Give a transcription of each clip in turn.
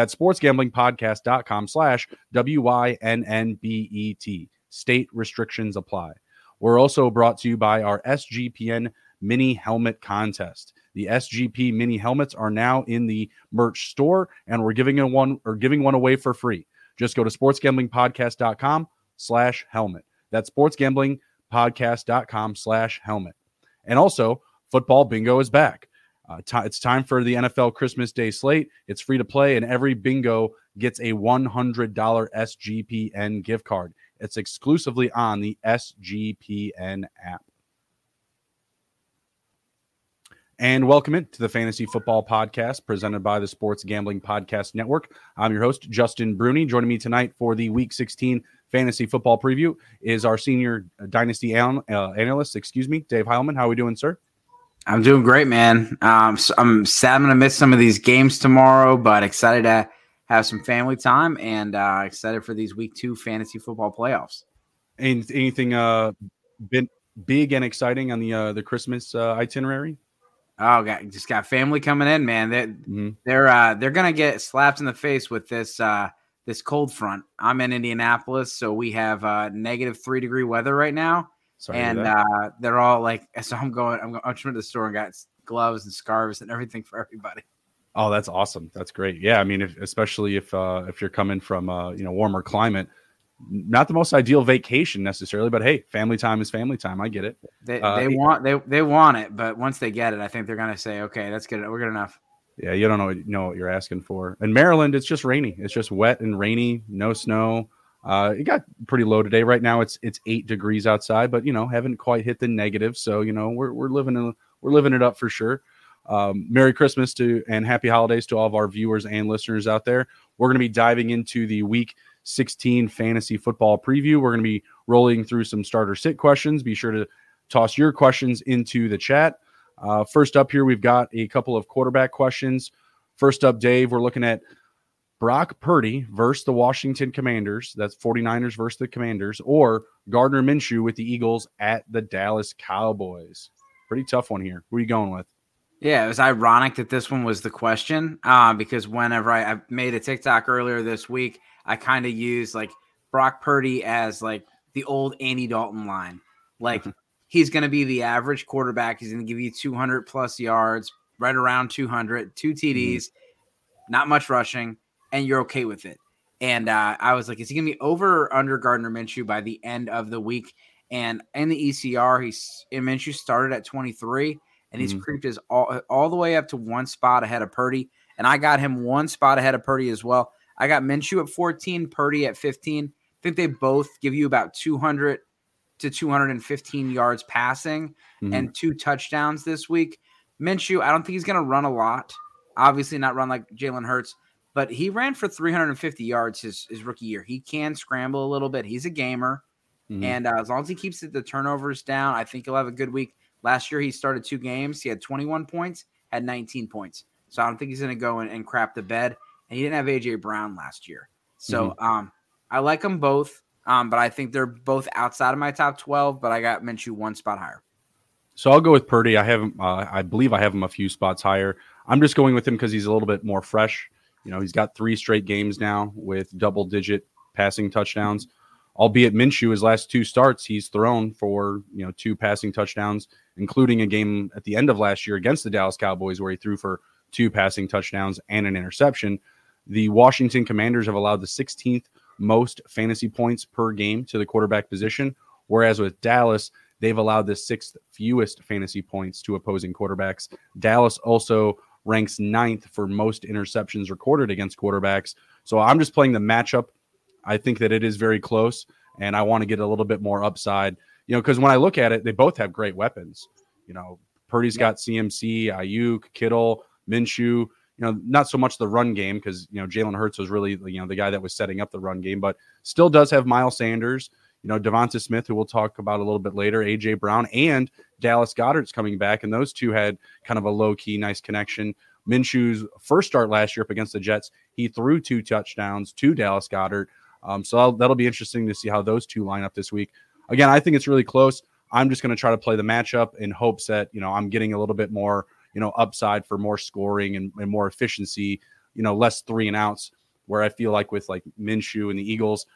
That's sportsgamblingpodcast.com slash W-Y-N-N-B-E-T. State restrictions apply. We're also brought to you by our SGPN mini helmet contest. The SGP mini helmets are now in the merch store, and we're giving one or giving one away for free. Just go to sportsgamblingpodcast.com slash helmet. That's sportsgamblingpodcast.com slash helmet. And also, football bingo is back. Uh, t- it's time for the NFL Christmas Day slate. It's free to play, and every bingo gets a $100 SGPN gift card. It's exclusively on the SGPN app. And welcome in to the Fantasy Football Podcast presented by the Sports Gambling Podcast Network. I'm your host, Justin Bruni. Joining me tonight for the Week 16 Fantasy Football Preview is our senior Dynasty uh, analyst, excuse me, Dave Heilman. How are we doing, sir? I'm doing great, man. Um, so I'm sad I'm gonna miss some of these games tomorrow, but excited to have some family time and uh, excited for these week two fantasy football playoffs. And anything uh, been big and exciting on the uh, the Christmas uh, itinerary? Oh, got just got family coming in, man. They're mm-hmm. they're uh, they're gonna get slapped in the face with this uh, this cold front. I'm in Indianapolis, so we have uh, negative three degree weather right now. Sorry and uh, they're all like, so I'm going, I'm going, I'm to the store and got gloves and scarves and everything for everybody. Oh, that's awesome. That's great. Yeah, I mean, if, especially if uh, if you're coming from uh, you know warmer climate, not the most ideal vacation necessarily, but hey, family time is family time. I get it. They, uh, they want they they want it, but once they get it, I think they're gonna say, okay, that's good. We're good enough. Yeah, you don't know know what you're asking for. In Maryland, it's just rainy. It's just wet and rainy. No snow. Uh, it got pretty low today. Right now, it's it's eight degrees outside, but you know, haven't quite hit the negative. So you know, we're we're living in, we're living it up for sure. Um, Merry Christmas to and Happy Holidays to all of our viewers and listeners out there. We're going to be diving into the Week 16 fantasy football preview. We're going to be rolling through some starter sit questions. Be sure to toss your questions into the chat. Uh, first up here, we've got a couple of quarterback questions. First up, Dave, we're looking at Brock Purdy versus the Washington Commanders. That's 49ers versus the Commanders, or Gardner Minshew with the Eagles at the Dallas Cowboys. Pretty tough one here. Who are you going with? Yeah, it was ironic that this one was the question uh, because whenever I, I made a TikTok earlier this week, I kind of used like Brock Purdy as like the old Andy Dalton line. Like he's going to be the average quarterback. He's going to give you 200 plus yards, right around 200, two TDs, mm-hmm. not much rushing and you're okay with it. And uh, I was like, is he gonna be over or under Gardner Minshew by the end of the week? And in the ECR, he's Minshew started at 23, and he's mm-hmm. creeped his all all the way up to one spot ahead of Purdy. And I got him one spot ahead of Purdy as well. I got Minshew at 14, Purdy at 15. I think they both give you about 200 to 215 yards passing mm-hmm. and two touchdowns this week. Minshew, I don't think he's going to run a lot. Obviously, not run like Jalen Hurts, but he ran for 350 yards his, his rookie year. He can scramble a little bit. He's a gamer. Mm-hmm. And uh, as long as he keeps the turnovers down, I think he'll have a good week. Last year, he started two games. He had 21 points, had 19 points. So I don't think he's going to go and, and, crap the bed. And he didn't have A.J. Brown last year. So mm-hmm. um, I like them both. Um, but I think they're both outside of my top 12, but I got Minshew one spot higher. So I'll go with Purdy. I have him, uh, I believe I have him a few spots higher. I'm just going with him because he's a little bit more fresh. You know, he's got three straight games now with double digit passing touchdowns. Albeit Minshew, his last two starts, he's thrown for, you know, two passing touchdowns, including a game at the end of last year against the Dallas Cowboys where he threw for two passing touchdowns and an interception. The Washington Commanders have allowed the 16th most fantasy points per game to the quarterback position, whereas with Dallas, they've allowed the sixth fewest fantasy points to opposing quarterbacks. Dallas also ranks ninth for most interceptions recorded against quarterbacks. So I'm just playing the matchup. I think that it is very close, and I want to get a little bit more upside. You know, because when I look at it, they both have great weapons. You know, Purdy's got CMC, Aiyuk, Kittle, Minshew. You you know, not so much the run game because you know Jalen Hurts was really you know the guy that was setting up the run game, but still does have Miles Sanders, you know, Devonta Smith, who we'll talk about a little bit later, AJ Brown, and Dallas Goedert's coming back, and those two had kind of a low key, nice connection. Minshew's first start last year up against the Jets, he threw two touchdowns to Dallas Goedert. Um, so that'll, that'll be interesting to see how those two line up this week. Again, I think it's really close. I'm just going to try to play the matchup in hopes that you know I'm getting a little bit more you know upside for more scoring and, and more efficiency. You know, less three and outs. Where I feel like with like Minshew and the Eagles,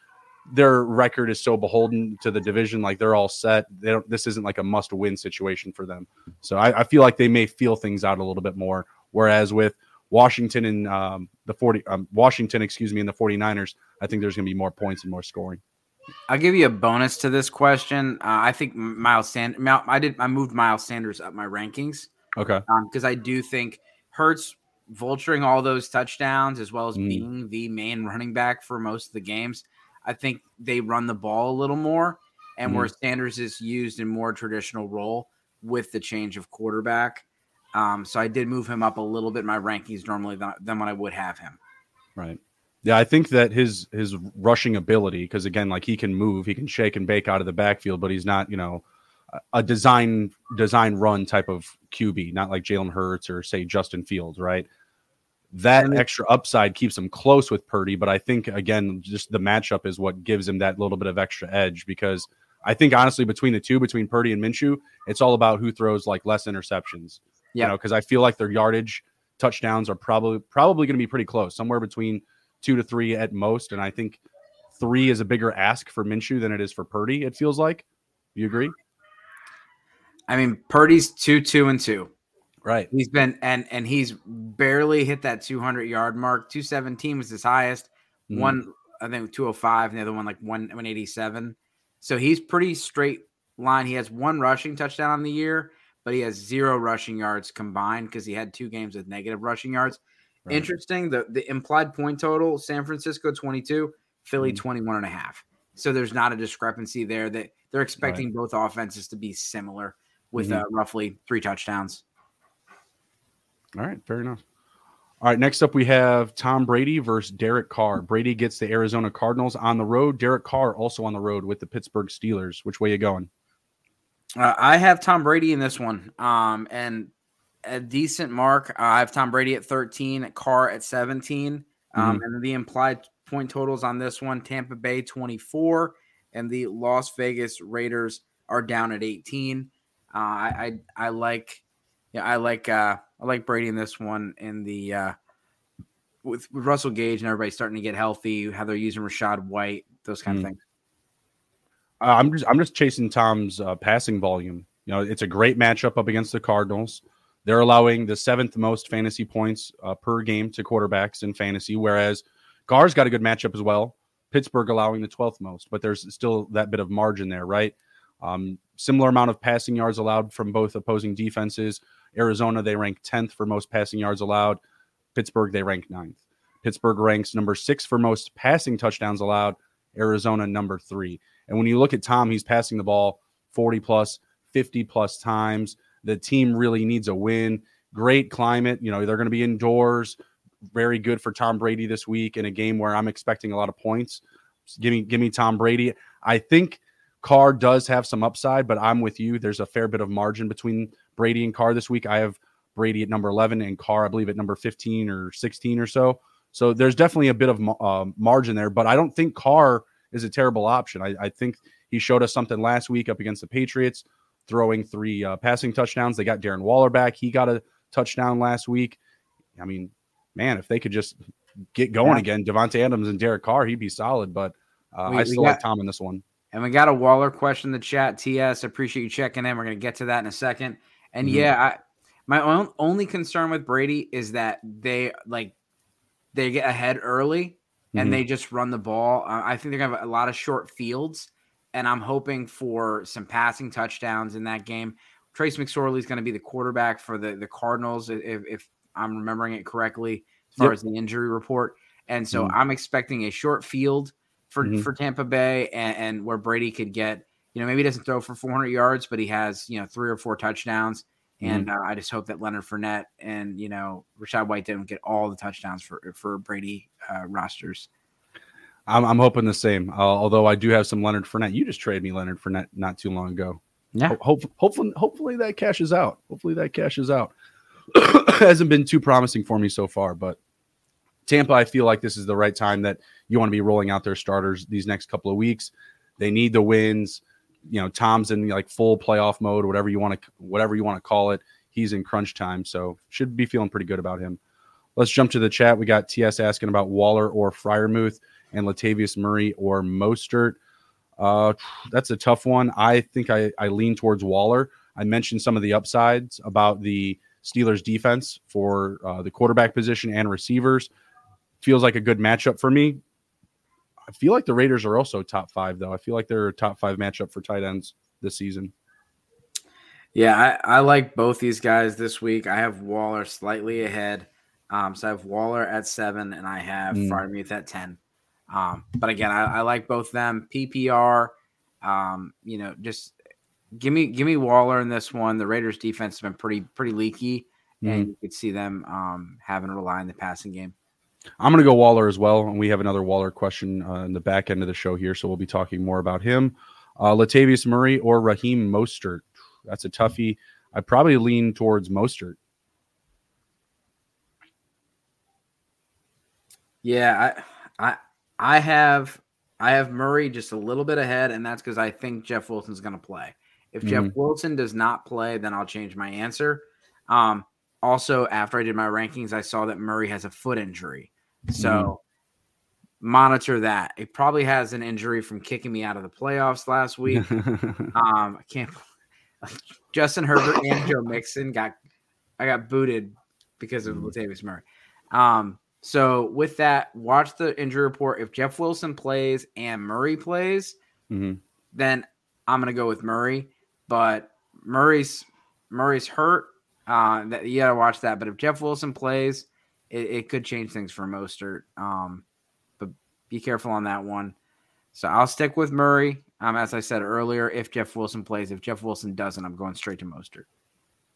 their record is so beholden to the division. Like they're all set. They don't. This isn't like a must-win situation for them. So I, I feel like they may feel things out a little bit more. Whereas with Washington and um, the 40 um, Washington, excuse me, and the 49ers, I think there's going to be more points and more scoring. I'll give you a bonus to this question. Uh, I think Miles Sanders. I did. I moved Miles Sanders up my rankings. Okay. Because um, I do think Hurts vulturing all those touchdowns as well as mm. being the main running back for most of the games. I think they run the ball a little more, and mm. where Sanders is used in more traditional role with the change of quarterback. Um, so I did move him up a little bit in my rankings normally than, than what I would have him. Right. Yeah, I think that his his rushing ability, because again, like he can move, he can shake and bake out of the backfield, but he's not, you know, a design design run type of QB, not like Jalen Hurts or say Justin Fields, right? That extra upside keeps him close with Purdy, but I think again, just the matchup is what gives him that little bit of extra edge because I think honestly between the two, between Purdy and Minshew, it's all about who throws like less interceptions. Yeah. You know, because I feel like their yardage touchdowns are probably probably going to be pretty close, somewhere between two to three at most. And I think three is a bigger ask for Minshew than it is for Purdy. It feels like. You agree? I mean, Purdy's two, two, and two. Right. He's been and and he's barely hit that 200 yard mark. 217 was his highest. Mm. One, I think 205, and the other one like 187. So he's pretty straight line. He has one rushing touchdown on the year, but he has zero rushing yards combined because he had two games with negative rushing yards. Right. Interesting. The the implied point total: San Francisco 22, Philly mm. 21 and a half. So there's not a discrepancy there. That they're expecting right. both offenses to be similar with mm-hmm. uh, roughly three touchdowns. All right, fair enough. All right, next up we have Tom Brady versus Derek Carr. Brady gets the Arizona Cardinals on the road. Derek Carr also on the road with the Pittsburgh Steelers. Which way you going? Uh, I have Tom Brady in this one, um, and a decent mark. Uh, I have Tom Brady at 13, Carr at 17. Um, mm-hmm. And the implied point totals on this one Tampa Bay 24, and the Las Vegas Raiders are down at 18. Uh, I, I, I like, yeah, I like, uh, I like Brady in this one. In the uh, with, with Russell Gage and everybody starting to get healthy, how they're using Rachaad White, those kind mm-hmm. of things. Uh, I'm just, I'm just chasing Tom's uh, passing volume. You know, it's a great matchup up against the Cardinals. They're allowing the seventh most fantasy points uh, per game to quarterbacks in fantasy, whereas Carr's got a good matchup as well. Pittsburgh allowing the 12th most, but there's still that bit of margin there, right? Um, similar amount of passing yards allowed from both opposing defenses. Arizona, they rank 10th for most passing yards allowed. Pittsburgh, they rank 9th. Pittsburgh ranks number six for most passing touchdowns allowed. Arizona, number three. And when you look at Tom, he's passing the ball 40 plus, 50 plus times. The team really needs a win. Great climate. You know, they're going to be indoors. Very good for Tom Brady this week in a game where I'm expecting a lot of points. Give me, give me Tom Brady. I think Carr does have some upside, but I'm with you. There's a fair bit of margin between Brady and Carr this week. I have Brady at number 11 and Carr, I believe, at number 15 or 16 or so. So there's definitely a bit of uh, margin there, but I don't think Carr is a terrible option. I, I, think he showed us something last week up against the Patriots throwing three uh, passing touchdowns. They got Darren Waller back. He got a touchdown last week. I mean, man, if they could just get going yeah. again, Davante Adams and Derek Carr, he'd be solid. But uh, we, I still got, like Tom in this one. And we got a Waller question in the chat. TS, appreciate you checking in. We're going to get to that in a second. And mm-hmm. yeah, I, my own, only concern with Brady is that they like they get ahead early and mm-hmm. they just run the ball. Uh, I think they're going to have a lot of short fields and I'm hoping for some passing touchdowns in that game. Trace McSorley is going to be the quarterback for the the Cardinals, if, if I'm remembering it correctly, as far yep. as the injury report. And so mm-hmm. I'm expecting a short field for mm-hmm. for Tampa Bay, and, and, where Brady could get, you know, maybe he doesn't throw for 400 yards, but he has, you know, three or four touchdowns And uh, I just hope that Leonard Fournette and you know Rachaad White didn't get all the touchdowns for for Brady uh, rosters. I'm, I'm hoping the same. Uh, although I do have some Leonard Fournette. You just traded me Leonard Fournette not too long ago. Yeah. Ho- hope, hopefully, hopefully that cashes out. Hopefully that cashes out. Hasn't been too promising for me so far, but Tampa, I feel like this is the right time that you want to be rolling out their starters these next couple of weeks. They need the wins. You know, Tom's in like full playoff mode, whatever you want to, whatever you want to call it. He's in crunch time, so should be feeling pretty good about him. Let's jump to the chat. We got TS asking about Waller or Freiermuth and Latavius Murray or Mostert. Uh, that's a tough one. I think I, I lean towards Waller. I mentioned some of the upsides about the Steelers defense for uh, the quarterback position and receivers. Feels like a good matchup for me. I feel like the Raiders are also top five, though. I feel like they're a top five matchup for tight ends this season. Yeah, I, I like both these guys this week. I have Waller slightly ahead. Um, so I have Waller at seven and I have mm. Freiermuth at 10. Um, but again, I, I, like both them. PPR, um, you know, just give me give me Waller in this one. The Raiders defense has been pretty pretty leaky, mm. and you could see them um, having to rely on the passing game. I'm going to go Waller as well, and we have another Waller question uh, in the back end of the show here, so we'll be talking more about him. Uh, Latavius Murray or Raheem Mostert. That's a toughie. I probably lean towards Mostert. Yeah, I, I I have I have Murray just a little bit ahead, and that's because I think Jeff Wilson's going to play. If mm-hmm. Jeff Wilson does not play, then I'll change my answer. Um, also, after I did my rankings, I saw that Murray has a foot injury, so mm-hmm. monitor that. It probably has an injury from kicking me out of the playoffs last week. um, I can't. Justin Herbert and Joe Mixon got I got booted because of mm-hmm. Latavius Murray. Um, so with that, watch the injury report. If Jeff Wilson plays and Murray plays, mm-hmm. then I'm gonna go with Murray. But Murray's Murray's hurt. Uh, that you gotta watch that. But if Jeff Wilson plays, it, it could change things for Mostert. Um, but be careful on that one. So I'll stick with Murray. Um, as I said earlier, if Jeff Wilson plays, if Jeff Wilson doesn't, I'm going straight to Mostert.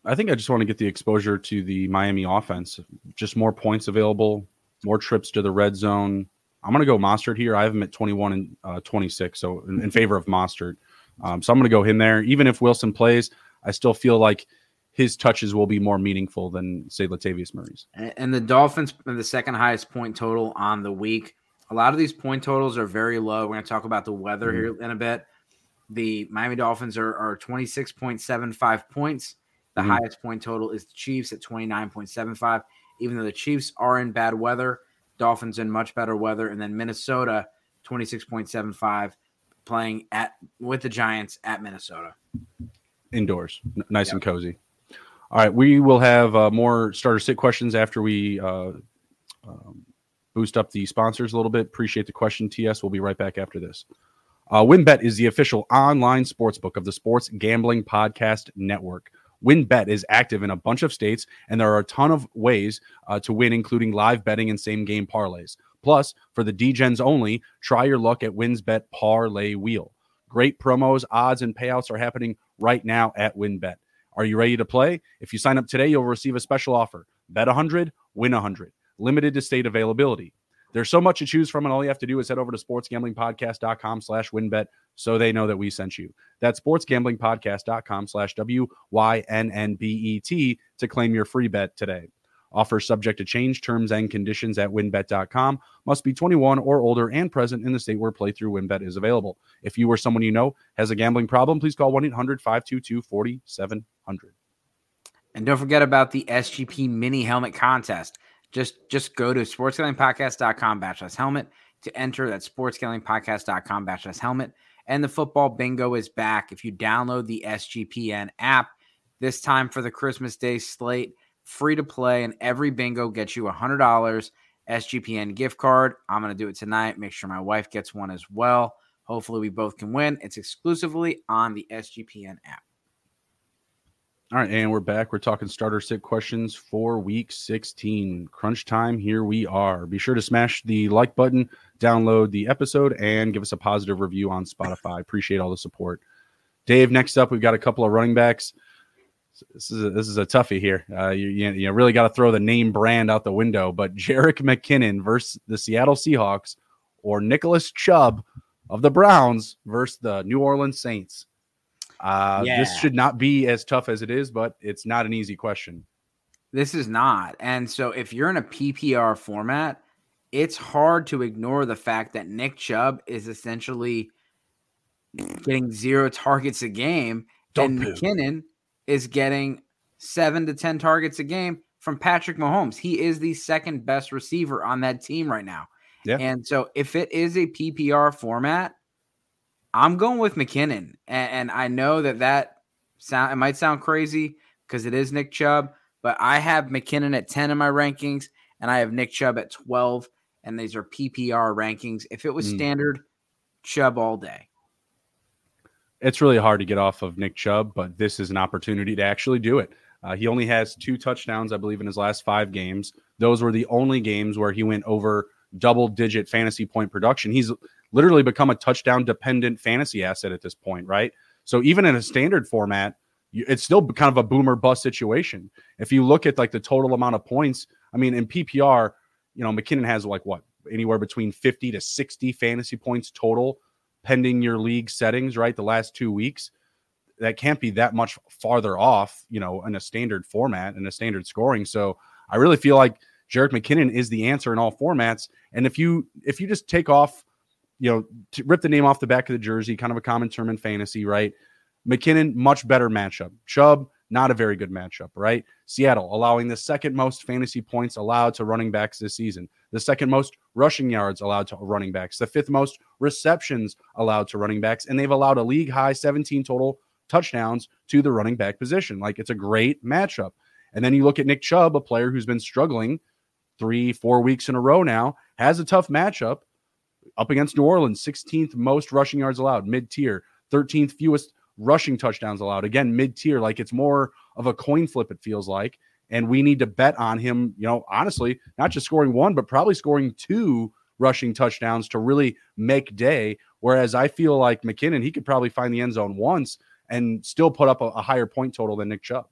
I think I just want to get the exposure to the Miami offense. Just more points available, more trips to the red zone. I'm going to go Mostert here. I have him at 21 and uh, 26, so in, in, favor of Mostert. Um, so I'm going to go him there. Even if Wilson plays, I still feel like his touches will be more meaningful than say Latavius Murray's. And the Dolphins are the second highest point total on the week. A lot of these point totals are very low. We're going to talk about the weather mm-hmm. here in a bit. The Miami Dolphins are, are 26.75 points. The mm-hmm. highest point total is the Chiefs at 29.75 even though the Chiefs are in bad weather, Dolphins in much better weather, and then Minnesota 26.75 playing at with the Giants at Minnesota. Indoors, N- nice yep. and cozy. All right, we will have uh, more starter sit questions after we uh, um, boost up the sponsors a little bit. Appreciate the question, TS. We'll be right back after this. Uh, WynnBET is the official online sportsbook of the Sports Gambling Podcast Network. WynnBET is active in a bunch of states, and there are a ton of ways uh, to win, including live betting and same game parlays. Plus, for the DGens only, try your luck at WynnBET Parlay Wheel. Great promos, odds, and payouts are happening right now at WynnBET. Are you ready to play? If you sign up today, you'll receive a special offer. Bet 100, win 100. Limited to state availability. There's so much to choose from, and all you have to do is head over to sportsgamblingpodcast.com slash wynnbet so they know that we sent you. That's sportsgamblingpodcast.com slash W-Y-N-N-B-E-T to claim your free bet today. Offer subject to change, terms and conditions at wynnbet.com. Must be 21 or older and present in the state where playthrough WynnBET is available. If you or someone you know has a gambling problem, please call 1-800-522-4700. And don't forget about the SGP mini helmet contest. Just just go to sportsgamblingpodcast.com backslash helmet to enter that sportsgamblingpodcast.com backslash helmet. And the football bingo is back. If you download the SGPN app, this time for the Christmas Day slate, free to play, and every bingo gets you a $100 SGPN gift card. I'm going to do it tonight. Make sure my wife gets one as well. Hopefully, we both can win. It's exclusively on the SGPN app. All right, and we're back. We're talking starter sit questions for week 16. Crunch time. Here we are. Be sure to smash the like button, download the episode, and give us a positive review on Spotify. Appreciate all the support. Dave, next up, we've got a couple of running backs. this is a, this is a toughie here. Uh, you, you really got to throw the name brand out the window. But Jerick McKinnon versus the Seattle Seahawks, or Nicholas Chubb of the Browns versus the New Orleans Saints. Uh, yeah. This should not be as tough as it is, but it's not an easy question. This is not. And so if you're in a PPR format, it's hard to ignore the fact that Nick Chubb is essentially getting zero targets a game, Don't and poo. McKinnon is getting seven to 10 targets a game from Patrick Mahomes. He is the second best receiver on that team right now. Yeah. And so if it is a PPR format, I'm going with McKinnon. And, and I know that that sound it might sound crazy because it is Nick Chubb, but I have McKinnon at 10 in my rankings and I have Nick Chubb at 12 and these are PPR rankings. If it was mm. standard, Chubb all day. It's really hard to get off of Nick Chubb, but this is an opportunity to actually do it. Uh, he only has two touchdowns, I believe, in his last five games. Those were the only games where he went over double digit fantasy point production. He's literally become a touchdown dependent fantasy asset at this point, right? So even in a standard format, it's still kind of a boomer bust situation. If you look at like the total amount of points, I mean, in PPR, you know, McKinnon has like what anywhere between 50 to 60 fantasy points total pending your league settings, right? The last two weeks. That can't be that much farther off, you know, in a standard format and a standard scoring. So I really feel like Jerick McKinnon is the answer in all formats. And if you if you just take off, you know, to rip the name off the back of the jersey, kind of a common term in fantasy, right? McKinnon, much better matchup. Chubb, not a very good matchup, right? Seattle allowing the second most fantasy points allowed to running backs this season, the second most rushing yards allowed to running backs, the fifth most receptions allowed to running backs, and they've allowed a league high 17 total touchdowns to the running back position. Like it's a great matchup. And then you look at Nick Chubb, a player who's been struggling three, four weeks in a row now, has a tough matchup up against New Orleans, 16th most rushing yards allowed, mid tier, 13th fewest rushing touchdowns allowed. Again, mid tier, like it's more of a coin flip, it feels like. And we need to bet on him, you know, honestly, not just scoring one, but probably scoring two rushing touchdowns to really make day. Whereas I feel like McKinnon, he could probably find the end zone once and still put up a, a higher point total than Nick Chubb,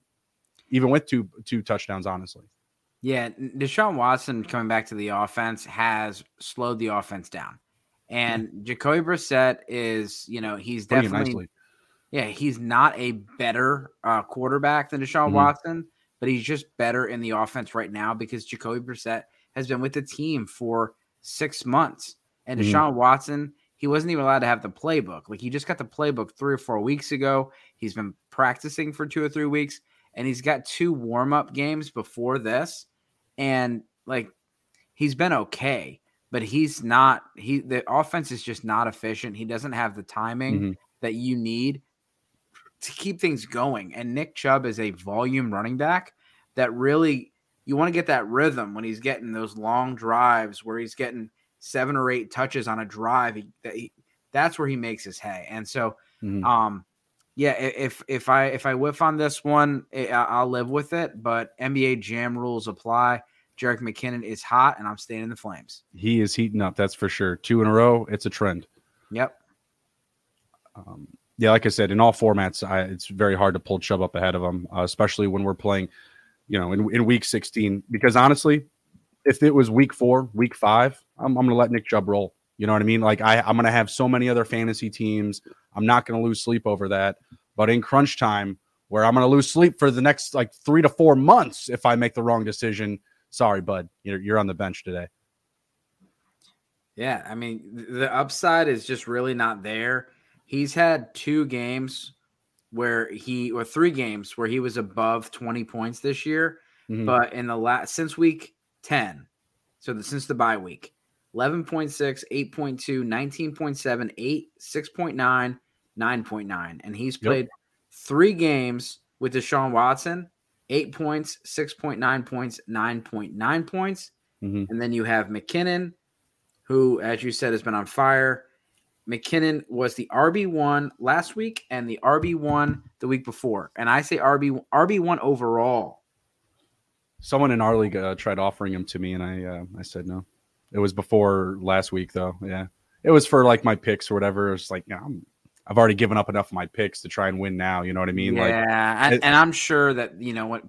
even with two two touchdowns, honestly. Yeah, Deshaun Watson coming back to the offense has slowed the offense down. And Jacoby Brissett is, you know, he's definitely yeah, he's not a better uh, quarterback than Deshaun mm-hmm. Watson, but he's just better in the offense right now because Jacoby Brissett has been with the team for six months. And mm-hmm. Deshaun Watson, he wasn't even allowed to have the playbook. Like he just got the playbook three or four weeks ago. He's been practicing for two or three weeks, and he's got two warm up games before this. And like he's been okay, but he's not. He the offense is just not efficient. He doesn't have the timing mm-hmm. that you need to keep things going. And Nick Chubb is a volume running back that really you want to get that rhythm when he's getting those long drives where he's getting seven or eight touches on a drive. He, he, that's where he makes his hay. And so, mm-hmm. um, yeah, if if I if I whiff on this one, eh, I'll live with it. But NBA Jam rules apply. Jerick McKinnon is hot, and I'm staying in the flames. He is heating up. That's for sure. Two in a row. It's a trend. Yep. Um, yeah, like I said, in all formats, I, it's very hard to pull Chubb up ahead of him, uh, especially when we're playing, you know, in, in week 16. Because honestly, if it was week four, week five, I'm, I'm going to let Nick Chubb roll. You know what I mean? Like I, I'm going to have so many other fantasy teams. I'm not going to lose sleep over that. But in crunch time, where I'm going to lose sleep for the next like three to four months if I make the wrong decision, sorry, bud, you're, you're on the bench today. Yeah, I mean the upside is just really not there He's had two games where he or three games where he was above 20 points this year, mm-hmm. but in the last since week 10, so the, since the bye week, 11.6, 8.2, 19.7, 8, 6.9, 9.9. And he's played yep. three games with Deshaun Watson, eight points, 6.9 points, 9.9 points. Mm-hmm. And then you have McKinnon, who, as you said, has been on fire. McKinnon was the RB1 last week and the RB1 the week before. And I say RB RB1 overall. Someone in our league uh, tried offering him to me and I uh, I said no. It was before last week though. Yeah. It was for like my picks or whatever. It's like, yeah, I'm I've already given up enough of my picks to try and win now. You know what I mean? Yeah, Like, and, it- and I'm sure that you know what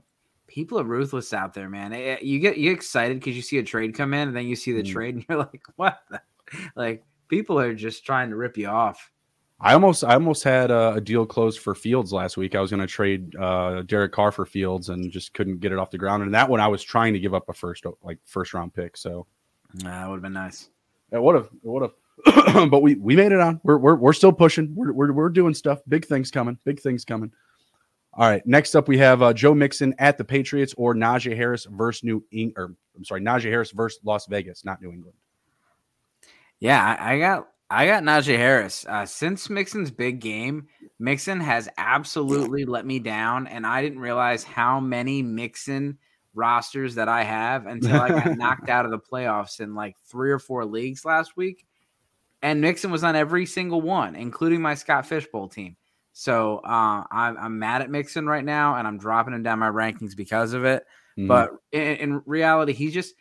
people are ruthless out there, man. Eh, You get you get excited because you see a trade come in, and then you see the Mm. trade, and you're like, what? the-" Like people are just trying to rip you off. I almost I almost had a, a deal closed for Fields last week. I was going to trade uh, Derek Carr for Fields and just couldn't get it off the ground. And that one I was trying to give up a first like first round pick. So That would have been nice. it would have it would have. but we we made it on. We're we're, we're still pushing. We're, we're we're doing stuff. Big things coming. Big things coming. All right. Next up, we have uh, Joe Mixon at the Patriots or Najee Harris versus New Eng- or I'm sorry, Najee Harris versus Las Vegas, not New England. Yeah, I, I got I got Najee Harris. Uh, since Mixon's big game, Mixon has absolutely let me down, and I didn't realize how many Mixon rosters that I have until I got knocked out of the playoffs in like three or four leagues last week. And Mixon was on every single one, including my Scott Fish Bowl team. So uh, I'm, I'm mad at Mixon right now, and I'm dropping him down my rankings because of it. Mhm. But in, in reality, he's just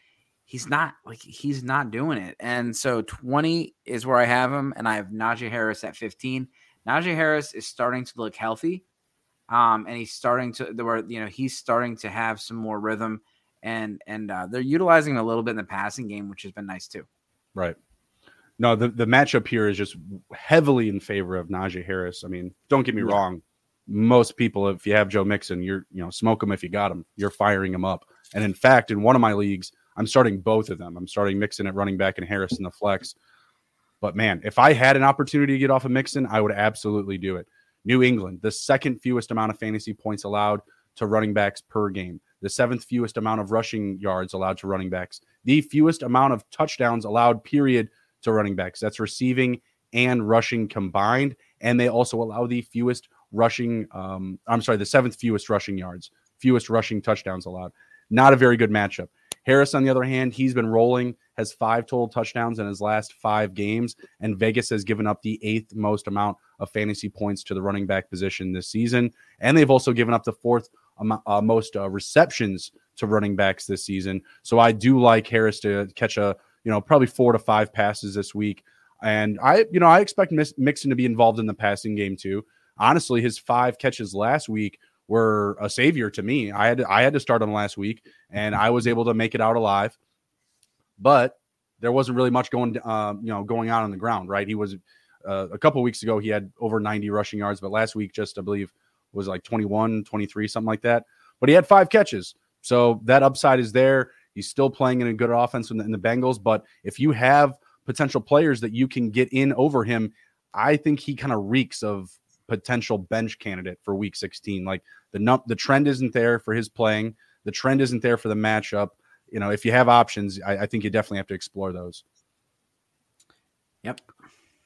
he's not like he's not doing it. And so 20 is where I have him, and I have Najee Harris at 15. Najee Harris is starting to look healthy. Um, and he's starting to there were you know he's starting to have some more rhythm and and uh, they're utilizing him a little bit in the passing game, which has been nice too. Right. No, the, the matchup here is just heavily in favor of Najee Harris. I mean, don't get me Yeah. wrong. Most people, if you have Joe Mixon, you're you know smoke him if you got him. You're firing him up. And in fact, in one of my leagues, I'm starting both of them. I'm starting Mixon at running back and Harris in the flex. But man, if I had an opportunity to get off of Mixon, I would absolutely do it. New England, the second fewest amount of fantasy points allowed to running backs per game, the seventh fewest amount of rushing yards allowed to running backs, the fewest amount of touchdowns allowed, period, to running backs. That's receiving and rushing combined. And they also allow the fewest rushing, um, I'm sorry, the seventh fewest rushing yards, fewest rushing touchdowns allowed. Not a very good matchup. Harris, on the other hand, he's been rolling, has five total touchdowns in his last five games, and Vegas has given up the eighth most amount of fantasy points to the running back position this season. And they've also given up the fourth uh, most uh, receptions to running backs this season. So I do like Harris to catch a, you know, probably four to five passes this week. And I, you know, I expect Mixon to be involved in the passing game too. Honestly, his five catches last week were a savior to me. I had to, I had to start him last week, and I was able to make it out alive. But there wasn't really much going, uh, you know, going on on the ground. Right? He was uh, a couple weeks ago. He had over 90 rushing yards, but last week, just I believe, was like 21, 23, something like that. But he had five catches, so that upside is there. He's still playing in a good offense in the, in the Bengals. But if you have potential players that you can get in over him, I think he kind of reeks of potential bench candidate for Week 16. Like the num- the trend isn't there for his playing. The trend isn't there for the matchup. You know, if you have options, I, I think you definitely have to explore those. Yep.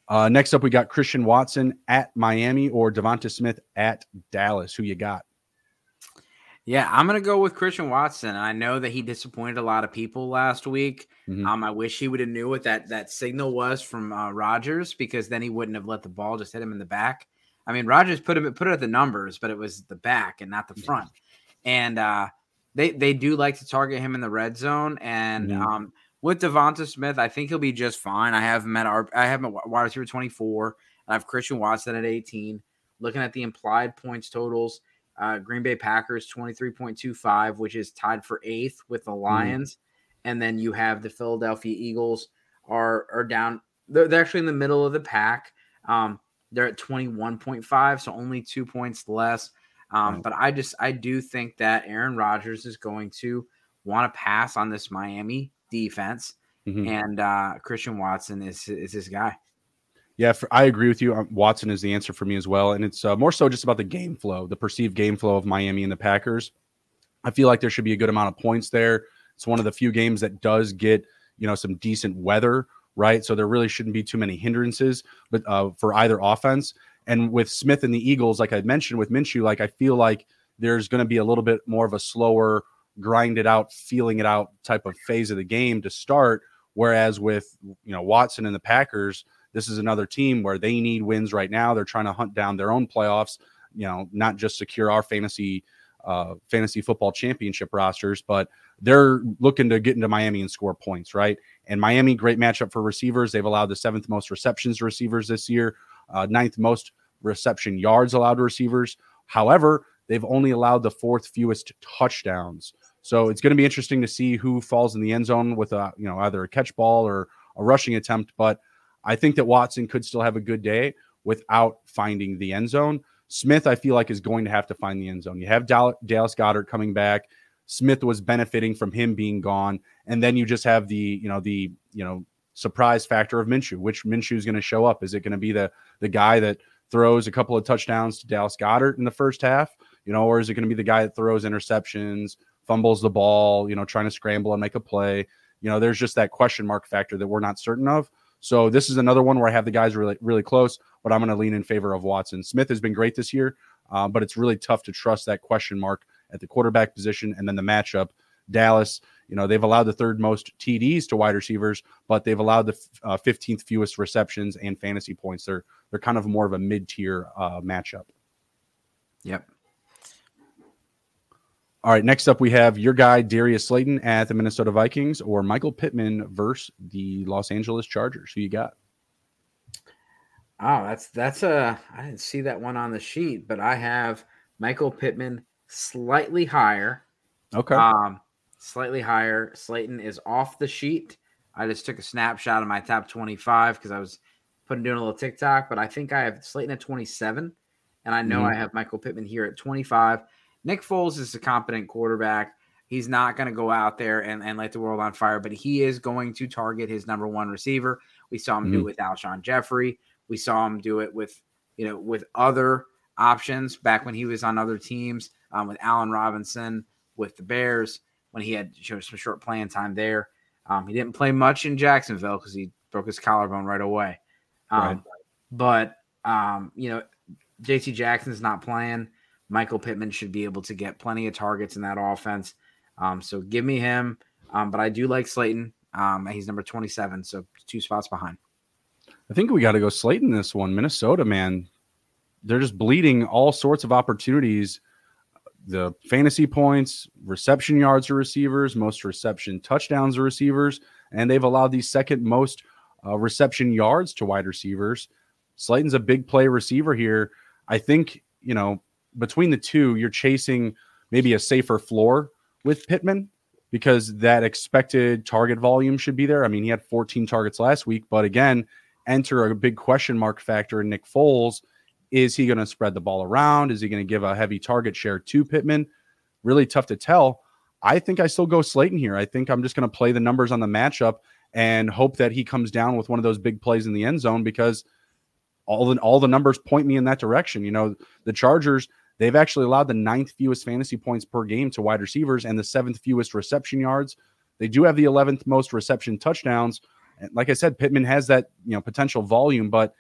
Uh, next up, we got Christian Watson at Miami or Devonta Smith at Dallas. Who you got? Yeah, I'm gonna go with Christian Watson. I know that he disappointed a lot of people last week. Mhm. Um, I wish he would have knew what that that signal was from uh, Rodgers because then he wouldn't have let the ball just hit him in the back. I mean, Rodgers put him put it at the numbers, but it was the back and not the front. And uh, they they do like to target him in the red zone. And Mhm. um, with Devonta Smith, I think he'll be just fine. I have him at our I have him at wide receiver 24. I have Christian Watson at 18. Looking at the implied points totals, uh, Green Bay Packers 23.25, which is tied for eighth with the Lions. And then you have the Philadelphia Eagles are are down. They're, they're actually in the middle of the pack. Um, they're at 21.5, so only two points less. Um. But I just I do think that Aaron Rodgers is going to want to pass on this Miami defense, Mhm. and uh, Christian Watson is is his guy. Yeah, for, I agree with you. Um, Watson is the answer for me as well, and it's uh, more so just about the game flow, the perceived game flow of Miami and the Packers. I feel like there should be a good amount of points there. It's one of the few games that does get you know some decent weather, right? So there really shouldn't be too many hindrances, but uh, for either offense. And with Smith and the Eagles, like I mentioned with Minshew, like I feel like there's going to be a little bit more of a slower, grind it out, feeling it out type of phase of the game to start. Whereas with you know Watson and the Packers, this is another team where they need wins right now. They're trying to hunt down their own playoffs, you know, not just secure our fantasy uh, fantasy football championship rosters, but they're looking to get into Miami and score points, right? And Miami, great matchup for receivers. They've allowed the seventh most receptions to receivers this year, uh, ninth most reception yards allowed to receivers. However, they've only allowed the fourth fewest touchdowns. So it's going to be interesting to see who falls in the end zone with a, you know, either a catch ball or a rushing attempt. But I think that Watson could still have a good day without finding the end zone. Smith, I feel like, is going to have to find the end zone. You have Dallas Goedert coming back. Smith was benefiting from him being gone, and then you just have the you know the you know surprise factor of Minshew. Which Minshew is going to show up? Is it going to be the the guy that throws a couple of touchdowns to Dallas Goedert in the first half, you know, or is it going to be the guy that throws interceptions, fumbles the ball, you know, trying to scramble and make a play? You know, there's just that question mark factor that we're not certain of. So this is another one where I have the guys really really close, but I'm going to lean in favor of Watson. Smith has been great this year, uh, but it's really tough to trust that question mark at the quarterback position and then the matchup. Dallas, you know, they've allowed the third most TDs to wide receivers, but they've allowed the uh, 15th fewest receptions and fantasy points. They're they're kind of more of a mid tier uh, matchup. Yep. All right. Next up, we have your guy Darius Slayton at the Minnesota Vikings or Michael Pittman versus the Los Angeles Chargers. Who you got? Oh, that's that's a I didn't see that one on the sheet, but I have Michael Pittman slightly higher. Okay. Um, slightly higher. Slayton is off the sheet. I just took a snapshot of my top 25 because I was putting doing a little TikTok, but I think I have Slayton at 27, and I know mm-hmm. I have Michael Pittman here at 25. Nick Foles is a competent quarterback. He's not going to go out there and, and light the world on fire, but he is going to target his number one receiver. We saw him mm-hmm. do it with Alshon Jeffery. We saw him do it with, you know, with other options back when he was on other teams, um, with Allen Robinson, with the Bears, when he had you know, some short playing time there. Um, he didn't play much in Jacksonville because he broke his collarbone right away. Um, right. But um, you know, J.C. Jackson's not playing. Michael Pittman should be able to get plenty of targets in that offense. Um, so give me him. Um, but I do like Slayton. Um, he's number 27, so two spots behind. I think we got to go Slayton this one. Minnesota, man, they're just bleeding all sorts of opportunities. The fantasy points, reception yards to receivers, most reception touchdowns to receivers, and they've allowed the second most uh, reception yards to wide receivers. Slayton's a big play receiver here. I think, you know, between the two, you're chasing maybe a safer floor with Pittman because that expected target volume should be there. I mean, he had 14 targets last week, but again, enter a big question mark factor in Nick Foles. Is he going to spread the ball around? Is he going to give a heavy target share to Pittman? Really tough to tell. I think I still go Slayton here. I think I'm just going to play the numbers on the matchup and hope that he comes down with one of those big plays in the end zone because all the all the numbers point me in that direction. You know, the Chargers they've actually allowed the ninth fewest fantasy points per game to wide receivers and the seventh fewest reception yards. They do have the 11th most reception touchdowns. And like I said, Pittman has that you know potential volume, but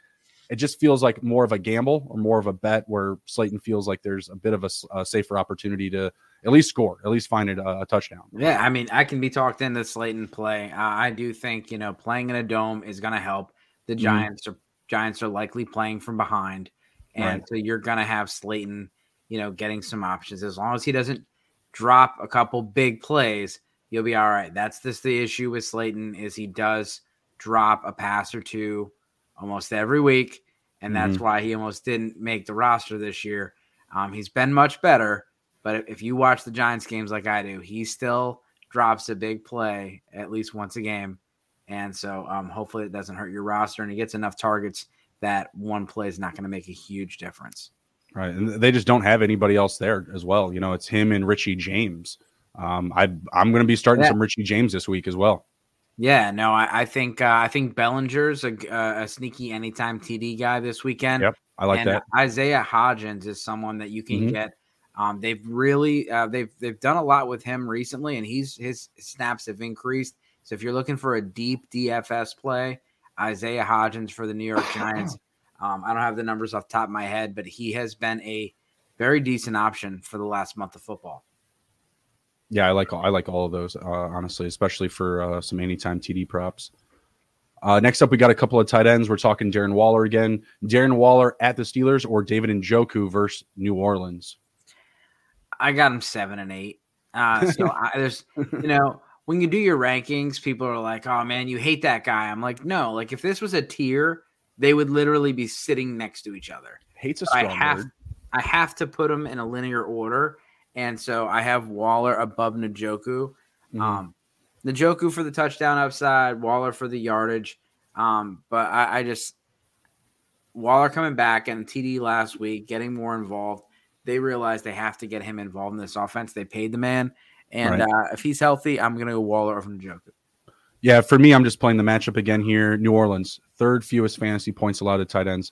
it just feels like more of a gamble or more of a bet where Slayton feels like there's a bit of a, a safer opportunity to at least score, at least find it a, a, touchdown. Yeah, I mean, I can be talked into Slayton play. Uh, I do think you know playing in a dome is going to help. The mm-hmm. Giants mm. are Giants are likely playing from behind, and right. so you're going to have Slayton, you know, getting some options as long as he doesn't drop a couple big plays. You'll be all right. That's just the issue with Slayton is he does drop a pass or two almost every week, and that's mm-hmm. why he almost didn't make the roster this year. Um, he's been much better, but if you watch the Giants games like I do, he still drops a big play at least once a game. And so um, hopefully it doesn't hurt your roster and he gets enough targets that one play is not going to make a huge difference. Right. And they just don't have anybody else there as well. You know, it's him and Richie James. Um, I, I'm going to be starting yeah. some Richie James this week as well. Yeah, no, I, I think uh, I think Bellinger's a, uh, a, sneaky anytime TD guy this weekend. Yep, I like and that. Isaiah Hodgins is someone that you can mm-hmm. get um, they've really uh, they've they've done a lot with him recently, and he's his snaps have increased. So if you're looking for a deep DFS play, Isaiah Hodgins for the New York Giants. Um, I don't have the numbers off the top of my head, but he has been a very decent option for the last month of football. Yeah, I like I like all of those uh, honestly, especially for uh, some anytime TD props. Uh, next up, we got a couple of tight ends. We're talking Darren Waller again. Darren Waller at the Steelers or David Njoku versus New Orleans. I got him seven and eight. Uh, so I, there's, you know, when you do your rankings, people are like, "Oh man, you hate that guy." I'm like, no. Like if this was a tier, they would literally be sitting next to each other. Hates a I strong have word. I have to put them in a linear order, and so I have Waller above Njoku. Mhm. Um, Njoku for the touchdown upside, Waller for the yardage. Um, but I, I just Waller coming back and TD last week, getting more involved. They realize they have to get him involved in this offense. They paid the man, and Right. uh, if he's healthy, I'm going to go Waller over Njoku. Yeah, for me, I'm just playing the matchup again here. New Orleans, third fewest fantasy points allowed to tight ends,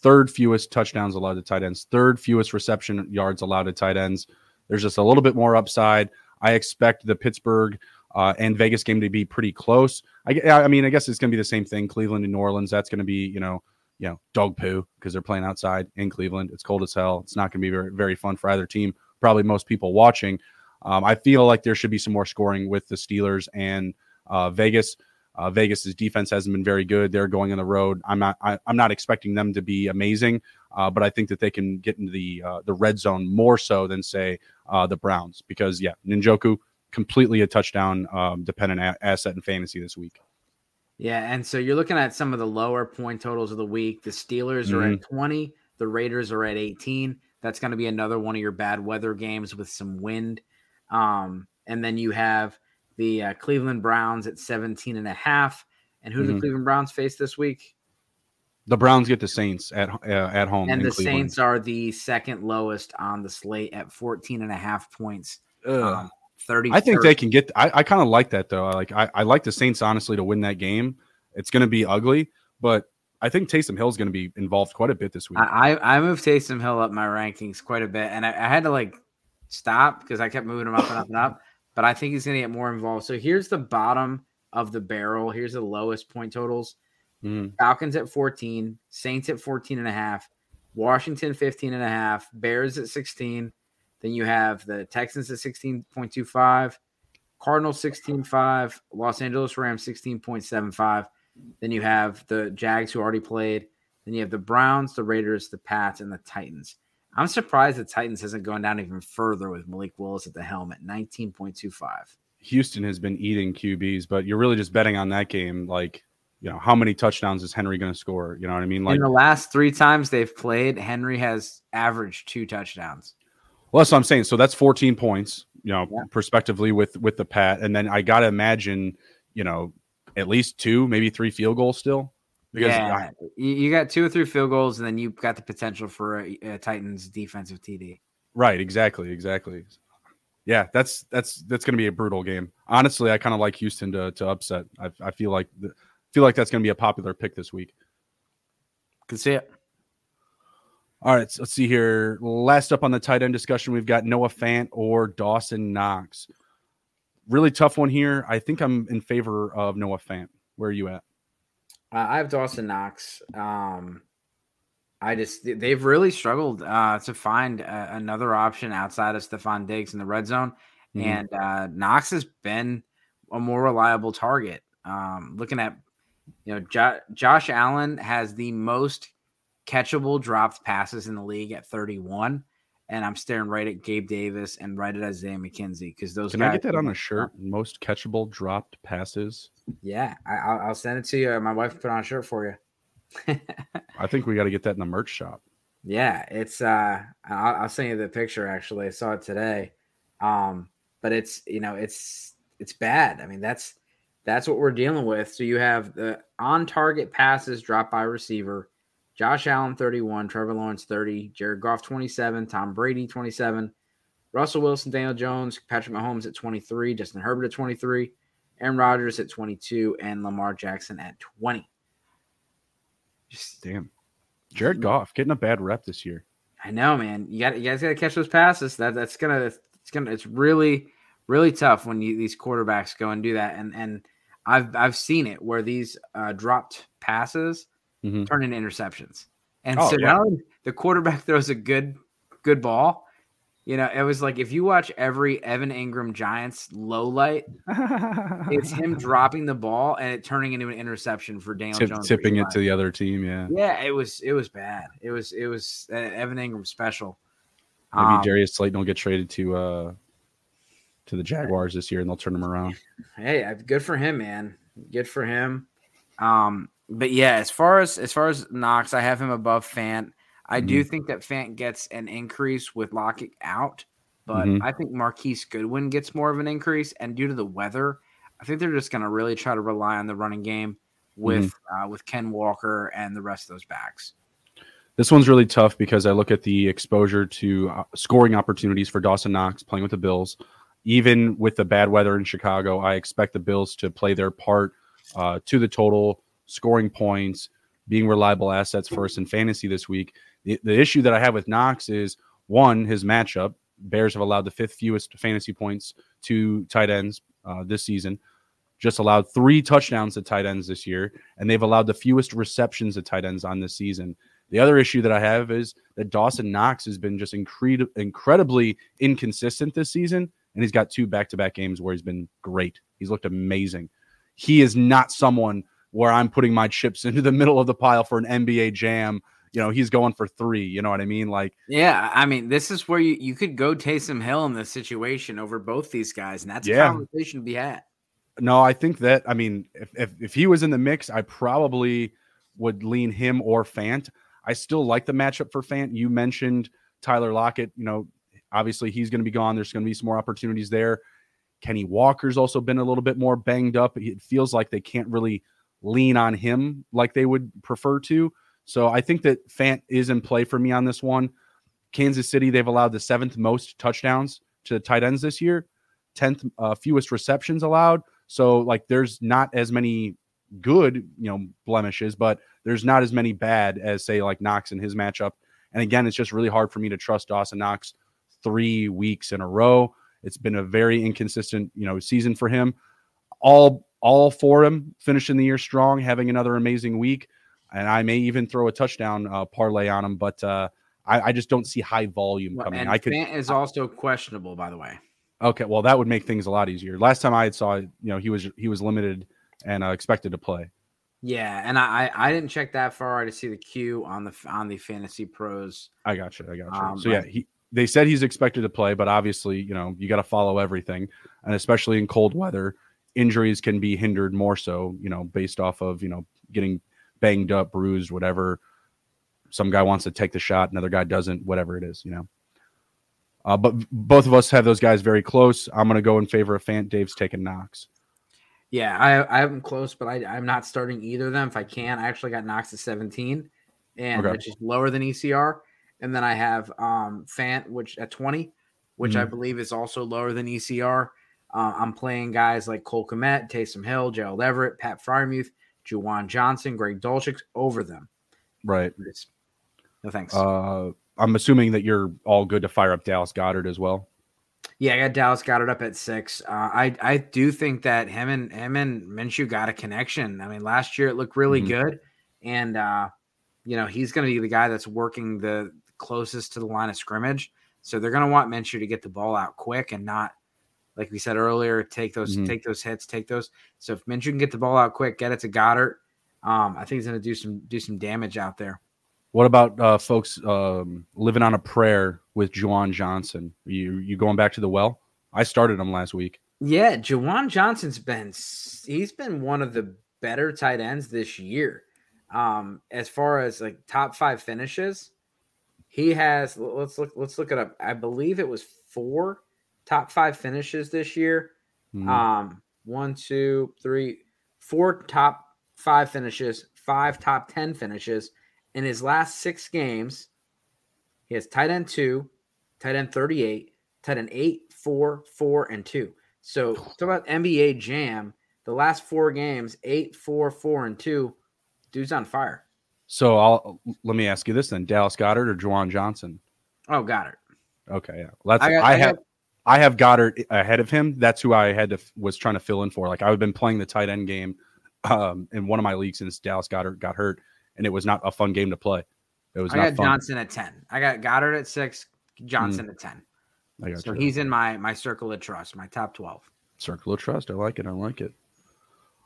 third fewest touchdowns allowed to tight ends, third fewest reception yards allowed to tight ends. There's just a little bit more upside. I expect the Pittsburgh uh, and Vegas game to be pretty close. I, I mean, I guess it's going to be the same thing. Cleveland and New Orleans. That's going to be, you know, you know, dog poo because they're playing outside in Cleveland. It's cold as hell. It's not going to be very, very fun for either team. Probably most people watching. Um, I feel like there should be some more scoring with the Steelers and uh, Vegas. Uh, Vegas's defense hasn't been very good. They're going on the road. I'm not. I, I'm not expecting them to be amazing, uh, but I think that they can get into the uh, the red zone more so than say uh, the Browns because yeah, Njoku completely a touchdown um, dependent a- asset in fantasy this week. Yeah, and so you're looking at some of the lower point totals of the week. The Steelers are at 20, the Raiders are at 18. That's going to be another one of your bad weather games with some wind. Um, and then you have the uh, Cleveland Browns at 17 and a half. And who do the Mhm. Cleveland Browns face this week? The Browns get the Saints at uh, at home, and the Cleveland. Saints are the second lowest on the slate at 14 and a half points. Um, 30 I think they can get. I, I kind of like that though. I like I, I like the Saints honestly to win that game. It's going to be ugly, but I think Taysom Hill is going to be involved quite a bit this week. I, I I moved Taysom Hill up my rankings quite a bit, and I, I had to like stop because I kept moving him up and up and up. But I think he's going to get more involved. So here's the bottom of the barrel. Here's the lowest point totals: Mhm. Falcons at 14, Saints at 14 and a half, Washington 15 and a half, Bears at 16. Then you have the Texans at 16.25, Cardinals 16.5, Los Angeles Rams 16.75. Then you have the Jags who already played. Then you have the Browns, the Raiders, the Pats, and the Titans. I'm surprised the Titans hasn't gone down even further with Malik Willis at the helm at 19.25. Houston has been eating QBs, but you're really just betting on that game. Like, you know, how many touchdowns is Henry going to score? You know what I mean? Like, In the last three times they've played, Henry has averaged two touchdowns. well, that's what I'm saying. So that's 14 points, you know, Yeah. prospectively with with the Pat, and then I got to imagine, you know, at least two, maybe three field goals still. Because yeah, I- you, you got two or three field goals, and then you've got the potential for a, a Titans defensive TD. Right, exactly, exactly. Yeah, that's that's that's going to be a brutal game. Honestly, I kind of like Houston to to upset. I, I feel like the, feel like that's going to be a popular pick this week. Can see it. All right, so let's see here. Last up on the tight end discussion, we've got Noah Fant or Dawson Knox. Really tough one here. I think I'm in favor of Noah Fant. Where are you at? Uh, I have Dawson Knox. Um, I just they've really struggled uh, to find uh, another option outside of Stefon Diggs in the red zone, Mhm. and uh, Knox has been a more reliable target. Um, looking at you know jo- Josh Allen has the most catchable dropped passes in the league at 31, and I'm staring right at Gabe Davis and right at Isaiah McKenzie because those Can guys I get that on a shirt? Most catchable dropped passes. Yeah, I, I'll, I'll send it to you. My wife put on a shirt for you. I think we got to get that in the merch shop. Yeah, it's uh I'll, I'll send you the picture actually. I saw it today. Um, but it's you know, it's it's bad. I mean, that's that's what we're dealing with. So you have the on target passes dropped by receiver, Josh Allen 31, Trevor Lawrence 30, Jared Goff 27, Tom Brady 27, Russell Wilson, Daniel Jones, Patrick Mahomes at 23, Justin Herbert at 23, Aaron Rodgers at 22, and Lamar Jackson at 20. Just Damn. Jared Goff getting a bad rep this year. I know, man. You got you guys got to catch those passes. That that's gonna it's gonna it's really really tough when you these quarterbacks go and do that. And and I've I've seen it where these uh, dropped passes Mhm. turn into interceptions. And Oh, so yeah. now the quarterback throws a good good ball. You know, it was like if you watch every Evan Engram Giants low light, it's him dropping the ball and it turning into an interception for Daniel Tip, Jones. tipping it to the other team. Yeah. yeah, it was it was bad. It was it was uh, Evan Engram special. Maybe Um, Darius Slayton will get traded to uh to the Jaguars this year, and they'll turn him around. Hey, good for him, man. Good for him. Um, But yeah, as far as as far as Knox, I have him above Fant. I mm-hmm. do think that Fant gets an increase with Lockett out, but mm-hmm. I think Marquise Goodwin gets more of an increase. And due to the weather, I think they're just going to really try to rely on the running game with mm-hmm. uh, with Ken Walker and the rest of those backs. This one's really tough because I look at the exposure to uh, scoring opportunities for Dawson Knox playing with the Bills. Even with the bad weather in Chicago, I expect the Bills to play their part uh, to the total, scoring points, being reliable assets for us in fantasy this week. The, the issue that I have with Knox is one, his matchup. Bears have allowed the fifth fewest fantasy points to tight ends uh, this season. Just allowed three touchdowns to tight ends this year, and they've allowed the fewest receptions to tight ends on this season. The other issue that I have is that Dawson Knox has been just incre- incredibly inconsistent this season, and he's got two back-to-back games where he's been great. He's looked amazing. He is not someone where I'm putting my chips into the middle of the pile for an NBA jam you know, he's going for three. You know what I mean? Like, yeah, I mean, this is where you, you could go Taysom Hill in this situation over both these guys, and that's yeah. a conversation to be had. No, I think that I mean, if, if, if he was in the mix, I probably would lean him or Fant. I still like the matchup for Fant. You mentioned Tyler Lockett. You know, obviously he's going to be gone. There's going to be some more opportunities there. Kenny Walker's also been a little bit more banged up. It feels like they can't really lean on him like they would prefer to. So I think that Fant is in play for me on this one. Kansas City, they've allowed the seventh most touchdowns to tight ends this year, 10th uh, fewest receptions allowed. So, like, there's not as many good, you know, blemishes, but there's not as many bad as, say, like Knox in his matchup. And again, it's just really hard for me to trust Dawson Knox three weeks in a row. It's been a very inconsistent, you know, season for him. All all for him finishing the year strong, having another amazing week and I may even throw a touchdown uh, parlay on him. But uh, I, I, just don't see high volume well, coming. I could Fant is also questionable, by the way. Okay, well that would make things a lot easier. Last time I saw, you know, he was he was limited and uh, expected to play. Yeah, and I I didn't check that far to see the queue on the on the fantasy pros. I got you. I got you. Um, so yeah, he they said he's expected to play, but obviously, you know, you got to follow everything, and especially in cold weather, injuries can be hindered more so, you know, based off of you know getting banged up, bruised, whatever. Some guy wants to take the shot, another guy doesn't, whatever it is, you know. Uh, but both of us have those guys very close. I'm going to go in favor of Fant. Dave's taking Knox. Yeah, I, I have them close, but I, I'm not starting either of them if I can. I actually got Knox at 17, and okay. which is lower than ECR. And then I have um, Fant, which at 20, which mm-hmm. I believe is also lower than ECR. Uh, I'm playing guys like Cole Kmet, Taysom Hill, Gerald Everett, Pat Freiermuth, Juwan Johnson, Greg Dulcich over them. Right. No thanks. Uh, I'm assuming that you're all good to fire up Dallas Goedert as well. Yeah, I got Dallas Goedert up at six. Uh, I I do think that him and him and Minshew got a connection. I mean, last year it looked really mm-hmm. good, and uh, you know he's going to be the guy that's working the closest to the line of scrimmage. So they're going to want Minshew to get the ball out quick and not like we said earlier, take those mm-hmm. take those hits, take those. So if Minshew can get the ball out quick, get it to Goedert, um, I think he's going to do some do some damage out there. What about uh, folks um, living on a prayer with Juwan Johnson? You you going back to the well? I started him last week. Yeah, Juwan Johnson's been he's been one of the better tight ends this year. Um, as far as like top five finishes, he has. Let's look. Let's look it up. I believe it was four top five finishes this year. Mm-hmm. Um, one, two, three, four top five finishes, five top 10 finishes. In his last six games, he has tight end two, tight end 38, tight end eight, four, four, and two. So talk about NBA Jam. The last four games, eight, four, four, and two. Dude's on fire. So I'll let me ask you this then: Dallas Goedert or Juwan Johnson? Oh, Goedert. Okay, yeah. Let's. I, got, I, I have. I have Goedert ahead of him. That's who I had to was trying to fill in for. Like I've been playing the tight end game um, in one of my leagues since Dallas Goedert got hurt, and it was not a fun game to play. It was. I got fun. Johnson at ten. I got Goedert at six. Johnson mm. at ten. I got so you. he's in my my circle of trust, my top twelve. Circle of trust. I like it. I like it.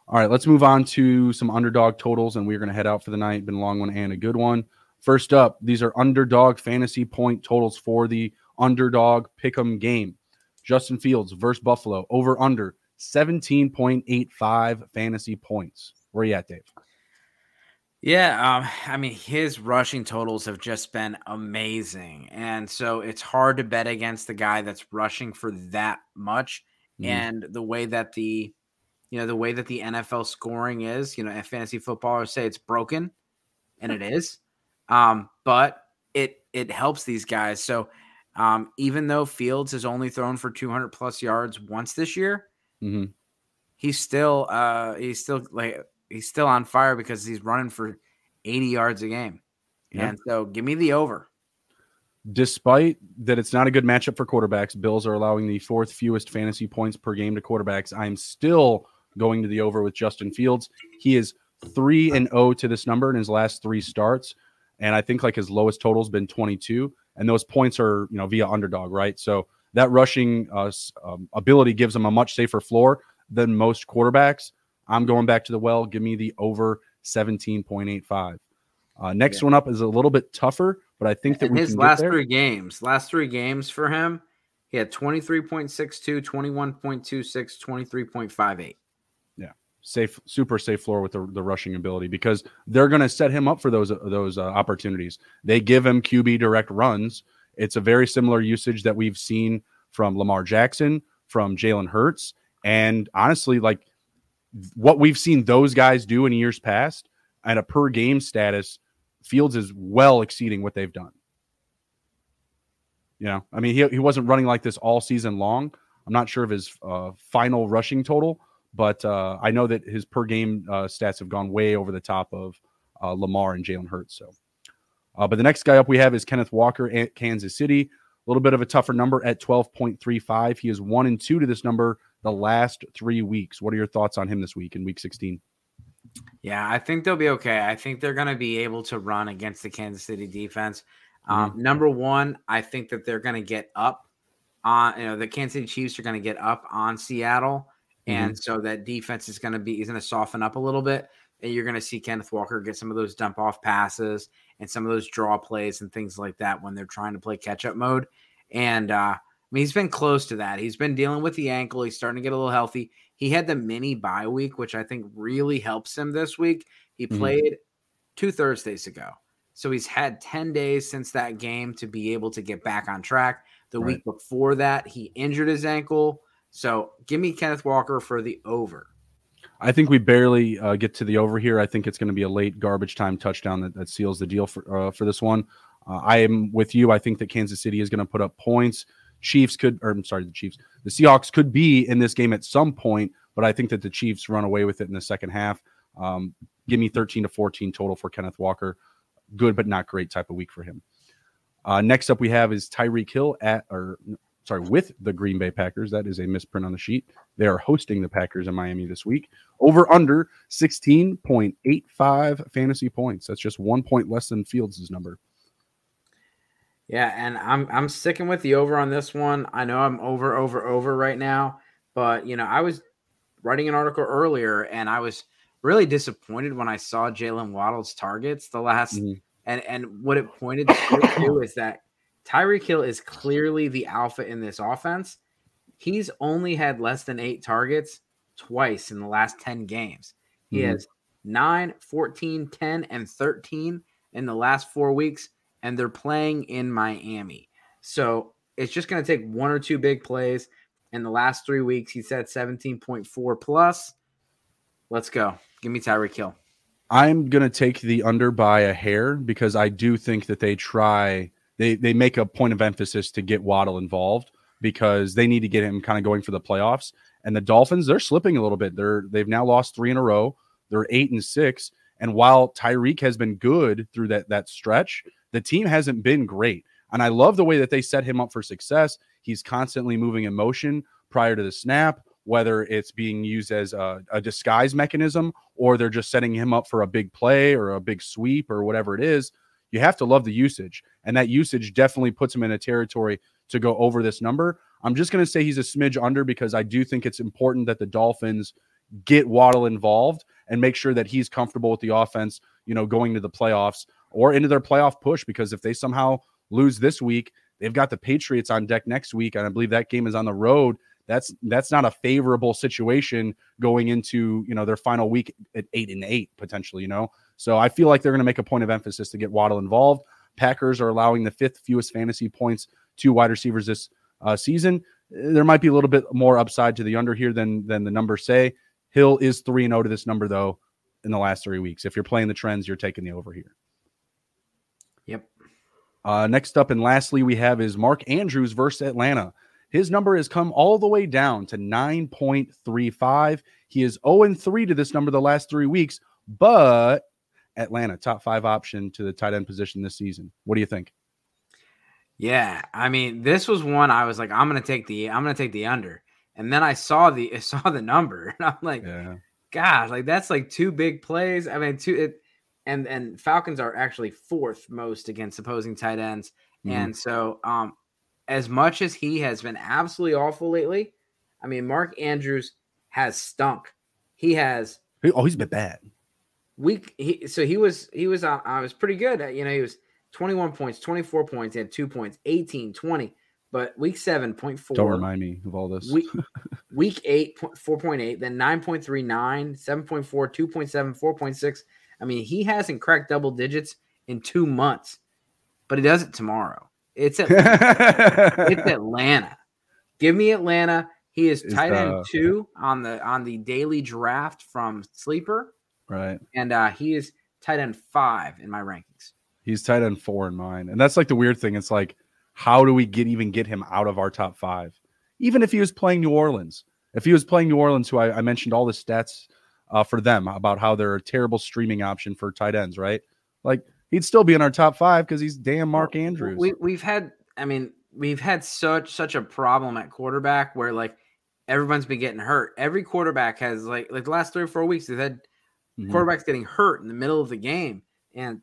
All right, let's move on to some underdog totals, and we're going to head out for the night. Been a long one and a good one. First up, these are underdog fantasy point totals for the underdog pick'em game. Justin Fields versus Buffalo over under 17.85 fantasy points. Where are you at, Dave? Yeah, um, I mean, his rushing totals have just been amazing. And so it's hard to bet against the guy that's rushing for that much. Mm. And the way that the you know, the way that the NFL scoring is, you know, fantasy footballers say it's broken, and it is. Um, but it it helps these guys. So um, even though Fields has only thrown for 200 plus yards once this year, mm-hmm. he's still uh, he's still like he's still on fire because he's running for 80 yards a game. Yeah. And so give me the over. Despite that it's not a good matchup for quarterbacks, Bills are allowing the fourth fewest fantasy points per game to quarterbacks. I'm still going to the over with Justin Fields. He is 3 and 0 to this number in his last 3 starts and I think like his lowest total's been 22 and those points are, you know, via underdog, right? So that rushing uh, um, ability gives him a much safer floor than most quarterbacks. I'm going back to the well. Give me the over 17.85. Uh, next yeah. one up is a little bit tougher, but I think that In his last three games, last three games for him, he had 23.62, 21.26, 23.58. Safe, super safe floor with the, the rushing ability because they're going to set him up for those those uh, opportunities. They give him QB direct runs. It's a very similar usage that we've seen from Lamar Jackson, from Jalen Hurts, and honestly, like what we've seen those guys do in years past at a per game status, Fields is well exceeding what they've done. You know, I mean, he, he wasn't running like this all season long. I'm not sure of his uh, final rushing total, but uh, I know that his per game uh, stats have gone way over the top of uh, Lamar and Jalen Hurts. So, uh, but the next guy up we have is Kenneth Walker at Kansas City. A little bit of a tougher number at 12.35. He is one and two to this number the last three weeks. What are your thoughts on him this week in week 16? Yeah, I think they'll be okay. I think they're going to be able to run against the Kansas City defense. Um, mm-hmm. Number one, I think that they're going to get up on, you know, the Kansas City Chiefs are going to get up on Seattle. And mm-hmm. so that defense is going to be, is going to soften up a little bit. And you're going to see Kenneth Walker get some of those dump off passes and some of those draw plays and things like that when they're trying to play catch up mode. And, uh, mean, he's been close to that. He's been dealing with the ankle. He's starting to get a little healthy. He had the mini bye week, which I think really helps him this week. He mm-hmm. played two Thursdays ago. So he's had 10 days since that game to be able to get back on track. The right. week before that, he injured his ankle. So give me Kenneth Walker for the over. I think we barely uh, get to the over here. I think it's going to be a late garbage time touchdown that, that seals the deal for uh, for this one. Uh, I am with you. I think that Kansas City is going to put up points. Chiefs could, or I'm sorry, the Chiefs, the Seahawks could be in this game at some point, but I think that the Chiefs run away with it in the second half. Um, give me 13 to 14 total for Kenneth Walker. Good, but not great type of week for him. Uh, next up, we have is Tyreek Hill at, or sorry, with the Green Bay Packers. That is a misprint on the sheet. They are hosting the Packers in Miami this week. Over under 16.85 fantasy points. That's just one point less than Fields' number. Yeah, and I'm I'm sticking with the over on this one. I know I'm over over over right now, but you know, I was writing an article earlier and I was really disappointed when I saw Jalen Waddle's targets the last mm-hmm. and and what it pointed to is that Tyreek Hill is clearly the alpha in this offense. He's only had less than eight targets twice in the last 10 games. He mm-hmm. has 9, 14, 10, and 13 in the last four weeks and they're playing in Miami. So it's just going to take one or two big plays. In the last three weeks, he's at 17.4 plus. Let's go. Give me Tyreek Hill. I'm going to take the under by a hair because I do think that they try, they, they make a point of emphasis to get Waddle involved because they need to get him kind of going for the playoffs. And the Dolphins, they're slipping a little bit. They're they've now lost three in a row. They're eight and six. And while Tyreek has been good through that that stretch, the team hasn't been great. And I love the way that they set him up for success. He's constantly moving in motion prior to the snap, whether it's being used as a, a, disguise mechanism or they're just setting him up for a big play or a big sweep or whatever it is. You have to love the usage. And that usage definitely puts him in a territory to go over this number. I'm just going to say he's a smidge under because I do think it's important that the Dolphins get Waddle involved and make sure that he's comfortable with the offense, you know, going to the playoffs or into their playoff push because if they somehow lose this week, they've got the Patriots on deck next week. And I believe that game is on the road. that's that's not a favorable situation going into you know their final week at eight and eight potentially. You know, so I feel like they're going to make a point of emphasis to get Waddle involved. Packers are allowing the fifth fewest fantasy points to wide receivers this uh, season. There might be a little bit more upside to the under here than than the numbers say. Hill is three and zero to this number though in the last three weeks. If you're playing the trends, you're taking the over here. Yep. Uh, next up and lastly, we have is Mark Andrews versus Atlanta. His number has come all the way down to 9.35. He is 0 3 to this number the last three weeks, but Atlanta, top five option to the tight end position this season. What do you think? Yeah, I mean, this was one I was like, I'm gonna take the I'm gonna take the under. And then I saw the I saw the number and I'm like, yeah. gosh, like that's like two big plays. I mean, two it and and Falcons are actually fourth most against opposing tight ends. Mm-hmm. And so um as much as he has been absolutely awful lately, I mean, Mark Andrews has stunk. He has oh, he's been bad. Week he so he was he was uh, I was pretty good. at, You know, he was 21 points, 24 points, had two points, 18, 20. But week seven, point four. Don't remind me of all this. Week, week eight, 4.8, then 9.3, 9, 7.4, 2.7, 4.6. I mean, he hasn't cracked double digits in two months, but he does it tomorrow. It's Atlanta. it's Atlanta. Give me Atlanta. He is tight end two on the on the daily draft from Sleeper. Right. And uh, he is tight end five in my rankings. He's tight end four in mine. And that's like the weird thing. It's like, how do we get even get him out of our top five? Even if he was playing New Orleans. If he was playing New Orleans, who I, I mentioned all the stats uh, for them about how they're a terrible streaming option for tight ends, right? Like he'd still be in our top five because he's damn Mark Andrews. We, we've had, I mean, we've had such such a problem at quarterback where like everyone's been getting hurt. Every quarterback has like like the last three or four weeks they've had mm-hmm. quarterbacks getting hurt in the middle of the game, and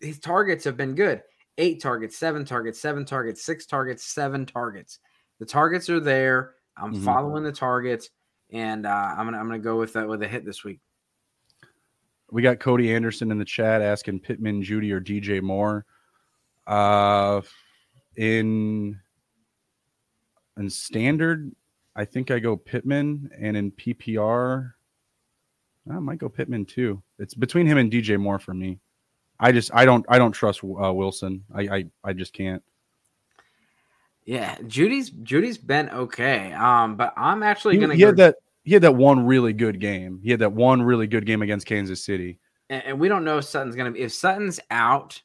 his targets have been good. Eight targets, seven targets, seven targets, six targets, seven targets. The targets are there. I'm mm-hmm. following the targets, and uh, I'm gonna I'm gonna go with that with a hit this week. We got Cody Anderson in the chat asking Pittman, Jeudy, or DJ Moore. Uh, in in standard, I think I go Pittman, and in PPR, I might go Pittman too. It's between him and DJ Moore for me. I just I don't I don't trust uh, Wilson. I, I I just can't. Yeah, Jeudy's Jeudy's been okay. Um, but I'm actually he, gonna. He go... had that. He had that one really good game. He had that one really good game against Kansas City. And, and we don't know if Sutton's gonna be. If Sutton's out,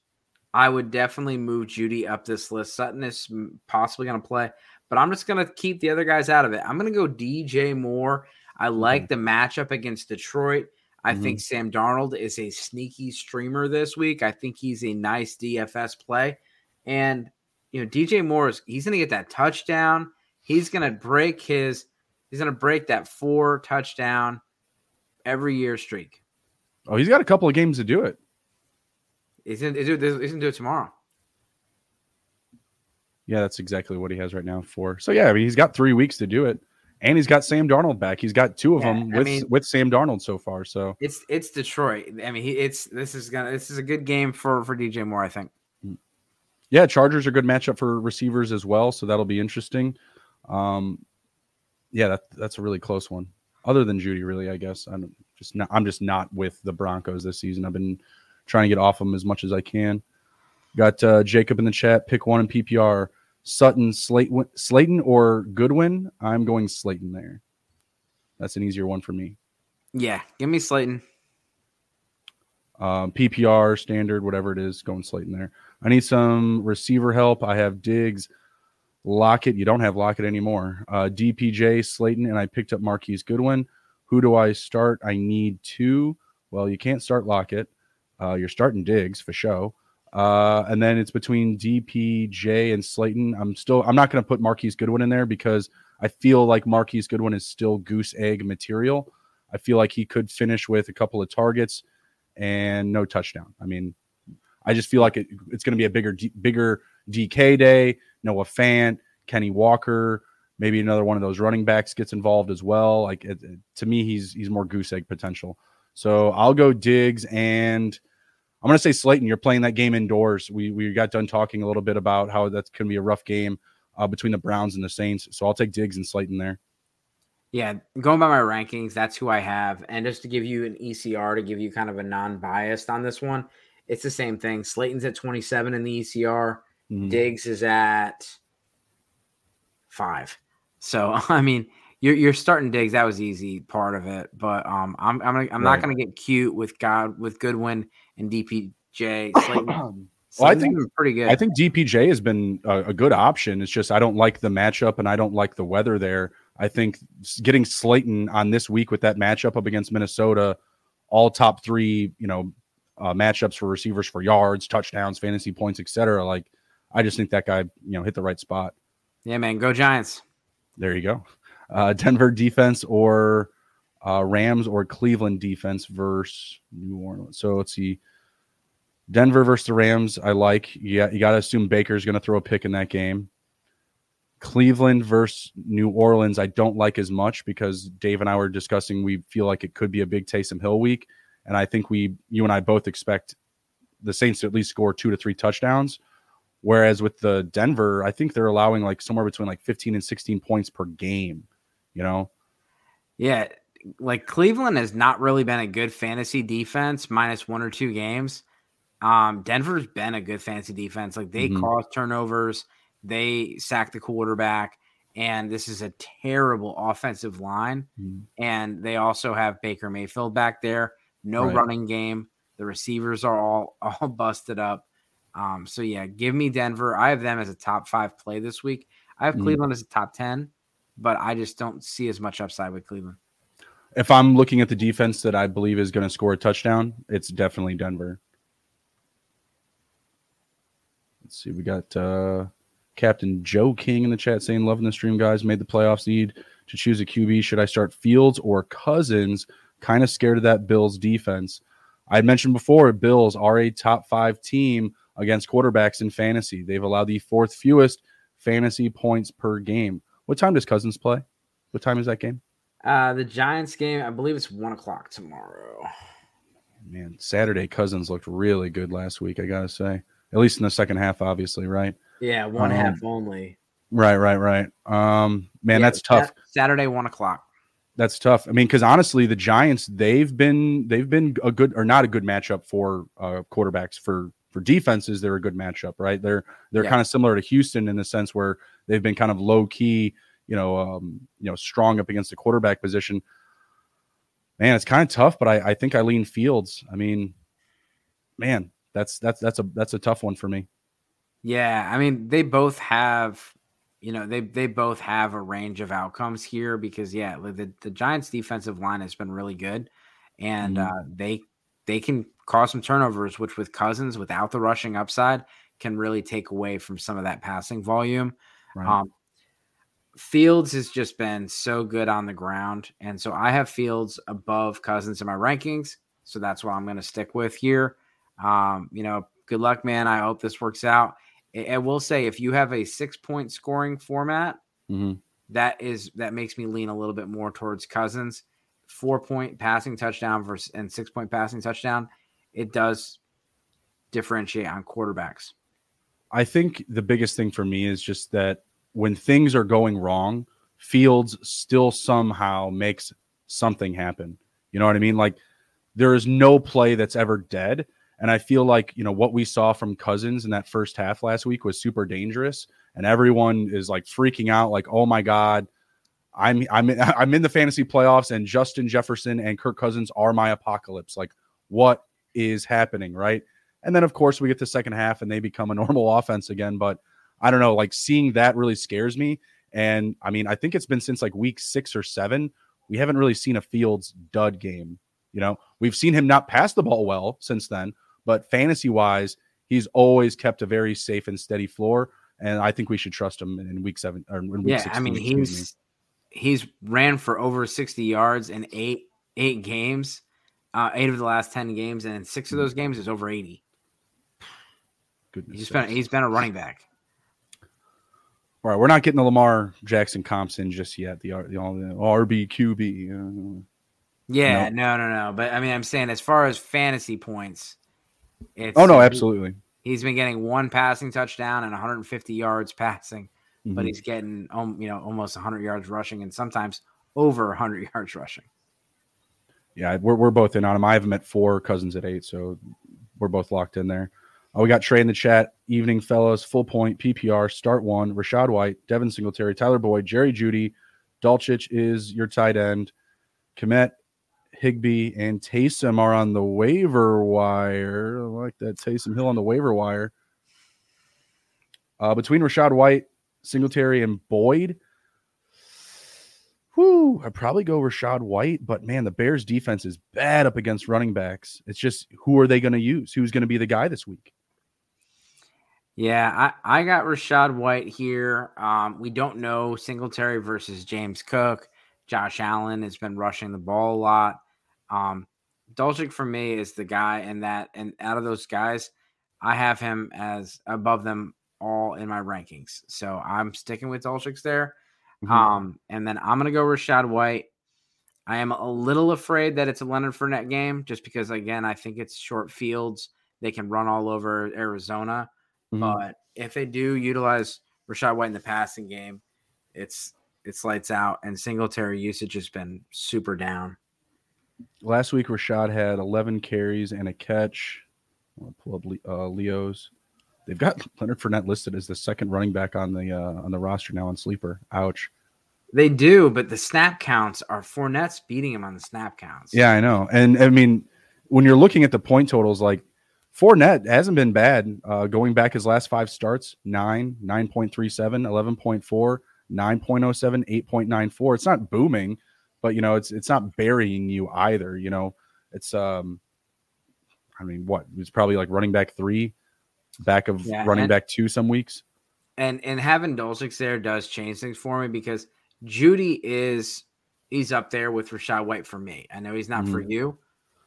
I would definitely move Jeudy up this list. Sutton is possibly gonna play, but I'm just gonna keep the other guys out of it. I'm gonna go DJ Moore. I like mm-hmm. the matchup against Detroit. I mm-hmm. think Sam Darnold is a sneaky streamer this week. I think he's a nice DFS play. And, you know, DJ Moore is he's going to get that touchdown. He's going to break his, he's going to break that four touchdown every year streak. Oh, he's got a couple of games to do it. He's going to do it tomorrow. Yeah, that's exactly what he has right now. For so yeah, I mean he's got three weeks to do it and he's got Sam Darnold back. He's got two of yeah, them with I mean, with Sam Darnold so far. So it's it's Detroit. I mean, he, it's this is gonna this is a good game for for DJ Moore. I think. Yeah, Chargers are good matchup for receivers as well, so that'll be interesting. Um, yeah, that, that's a really close one. Other than Jeudy, really, I guess I'm just not. I'm just not with the Broncos this season. I've been trying to get off them as much as I can. Got uh, Jacob in the chat. Pick one in PPR. Sutton, Slayton, Slayton or Goodwin, I'm going Slayton there. That's an easier one for me. Yeah, give me Slayton. Um, PPR, standard, whatever it is, going Slayton there. I need some receiver help. I have Diggs, Lockett. You don't have Lockett anymore. Uh, DPJ, Slayton, and I picked up Marquise Goodwin. Who do I start? I need two. Well, you can't start Lockett. Uh, you're starting Diggs for show. Uh, and then it's between DPJ and Slayton. I'm still I'm not going to put Marquise Goodwin in there because I feel like Marquise Goodwin is still goose egg material. I feel like he could finish with a couple of targets and no touchdown. I mean, I just feel like it, it's going to be a bigger bigger DK day. Noah Fant, Kenny Walker, maybe another one of those running backs gets involved as well. Like it, to me, he's he's more goose egg potential. So I'll go Diggs and I'm going to say Slayton. You're playing that game indoors. We we got done talking a little bit about how that's going to be a rough game uh, between the Browns and the Saints. So I'll take Diggs and Slayton there. Yeah, going by my rankings, that's who I have. And just to give you an ECR to give you kind of a non-biased on this one, it's the same thing. Slayton's at 27 in the ECR. Mm-hmm. Diggs is at five. So I mean, you're you're starting Diggs. That was easy part of it, but um, I'm I'm I'm not going to get cute with God with Goodwin and DPJ. Slayton, well, I think pretty good. I think DPJ has been a, a, good option. It's just I don't like the matchup and I don't like the weather there. I think getting Slayton on this week with that matchup up against Minnesota, all top three, you know, uh, matchups for receivers for yards, touchdowns, fantasy points, etc. Like, I just think that guy, you know, hit the right spot. Yeah, man, go Giants. There you go. Uh, Denver defense or uh, Rams or Cleveland defense versus New Orleans. So let's see. Denver versus the Rams, I like. Yeah, you got to assume Baker's going to throw a pick in that game. Cleveland versus New Orleans, I don't like as much because Dave and I were discussing. We feel like it could be a big Taysom Hill week, and I think we, you and I, both expect the Saints to at least score two to three touchdowns. Whereas with the Denver, I think they're allowing like somewhere between like 15 and 16 points per game. You know? Yeah, like Cleveland has not really been a good fantasy defense, minus one or two games. Um, Denver's been a good fantasy defense. Like they mm-hmm. cause turnovers, they sack the quarterback, and this is a terrible offensive line. Mm-hmm. And they also have Baker Mayfield back there. No right. running game. The receivers are all all busted up. Um, so yeah, give me Denver. I have them as a top five play this week. I have mm-hmm. Cleveland as a top ten, but I just don't see as much upside with Cleveland. If I'm looking at the defense that I believe is going to score a touchdown, it's definitely Denver. Let's see. We got uh, Captain Joe King in the chat saying, "Loving the stream, guys. Made the playoffs. Need to choose a QB. Should I start Fields or Cousins? Kind of scared of that Bills defense. I mentioned before, Bills are a top five team against quarterbacks in fantasy. They've allowed the fourth fewest fantasy points per game. What time does Cousins play? What time is that game? Uh, the Giants game, I believe it's one o'clock tomorrow. Man, Saturday Cousins looked really good last week. I gotta say at least in the second half, obviously, right? Yeah, one um, half only. Right, right, right. Um, man, yeah, that's tough. Saturday, one o'clock. That's tough. I mean, because honestly, the Giants they've been they've been a good or not a good matchup for uh, quarterbacks for for defenses. They're a good matchup, right? They're they're yeah. kind of similar to Houston in the sense where they've been kind of low key, you know, um, you know, strong up against the quarterback position. Man, it's kind of tough, but I, I think I lean Fields. I mean, man, that's that's that's a that's a tough one for me. Yeah, I mean they both have, you know, they they both have a range of outcomes here because yeah, the the Giants defensive line has been really good, and mm-hmm. uh, they they can cause some turnovers, which with Cousins without the rushing upside can really take away from some of that passing volume. Right. Um, Fields has just been so good on the ground, and so I have Fields above Cousins in my rankings, so that's what I'm going to stick with here. Um, you know, good luck, man. I hope this works out. I, will say, if you have a six point scoring format, mm-hmm. that is that makes me lean a little bit more towards Cousins. Four point passing touchdown versus and six point passing touchdown, it does differentiate on quarterbacks. I think the biggest thing for me is just that when things are going wrong, Fields still somehow makes something happen. You know what I mean? Like there is no play that's ever dead. And I feel like, you know, what we saw from Cousins in that first half last week was super dangerous. And everyone is like freaking out, like, oh my God, I'm I'm I'm in the fantasy playoffs and Justin Jefferson and Kirk Cousins are my apocalypse. Like, what is happening? Right. And then of course we get the second half and they become a normal offense again. But I don't know, like seeing that really scares me. And I mean, I think it's been since like week six or seven. We haven't really seen a Fields dud game. You know, we've seen him not pass the ball well since then, but fantasy wise, he's always kept a very safe and steady floor. And I think we should trust him in week seven or in week yeah, 16, I mean, he's me. he's ran for over 60 yards in eight eight games, uh, eight of the last 10 games, and six of those games is over 80. Goodness he's been he's been a running back. All right, we're not getting the Lamar Jackson comps in just yet. The the, the RB QB. Uh, yeah, no, no, no. But I mean, I'm saying as far as fantasy points, it's, oh no, absolutely. He, has been getting one passing touchdown and 150 yards passing, mm-hmm. but he's getting um, you know almost 100 yards rushing and sometimes over 100 yards rushing. Yeah, we're, we're both in on him. I have him at four, Cousins at eight, so we're both locked in there. Uh, we got Trey in the chat. Evening, fellas. Full point, PPR, start one. Rachaad White, Devin Singletary, Tyler Boyd, Jerry Jeudy. Dulcich is your tight end. Kmet, Higbee, and Taysom are on the waiver wire. I like that Taysom Hill on the waiver wire. Uh, between Rachaad White, Singletary, and Boyd, whoo, I'd probably go Rachaad White, but man, the Bears defense is bad up against running backs. It's just who are they going to use? Who's going to be the guy this week? Yeah, I, I got Rachaad White here. Um, we don't know Singletary versus James Cook. Josh Allen has been rushing the ball a lot. Um, Dulcich for me is the guy, and that and out of those guys, I have him as above them all in my rankings. So I'm sticking with Dulcich there. Mm-hmm. Um, and then I'm gonna go Rachaad White. I am a little afraid that it's a Leonard Fournette game, just because again I think it's short fields. They can run all over Arizona. Mm-hmm. But if they do utilize Rachaad White in the passing game, it's it's lights out, and Singletary usage has been super down. Last week, Rachaad had 11 carries and a catch. I'll pull up uh, Leo's. They've got Leonard Fournette listed as the second running back on the uh, on the roster now on sleeper. Ouch. They do, but the snap counts are Fournette's beating him on the snap counts. Yeah, I know. And I mean, when you're looking at the point totals, like Fournette hasn't been bad. Uh, going back his last five starts, 9, 9.37, 11.4, 9.07, 8.94. It's not booming, but you know, it's it's not burying you either. You know, it's um I mean, what? It's probably like running back three, back of yeah, running and, back two some weeks. And and having Dulcich there does change things for me because Jeudy is he's up there with Rachaad White for me. I know he's not mm-hmm. for you,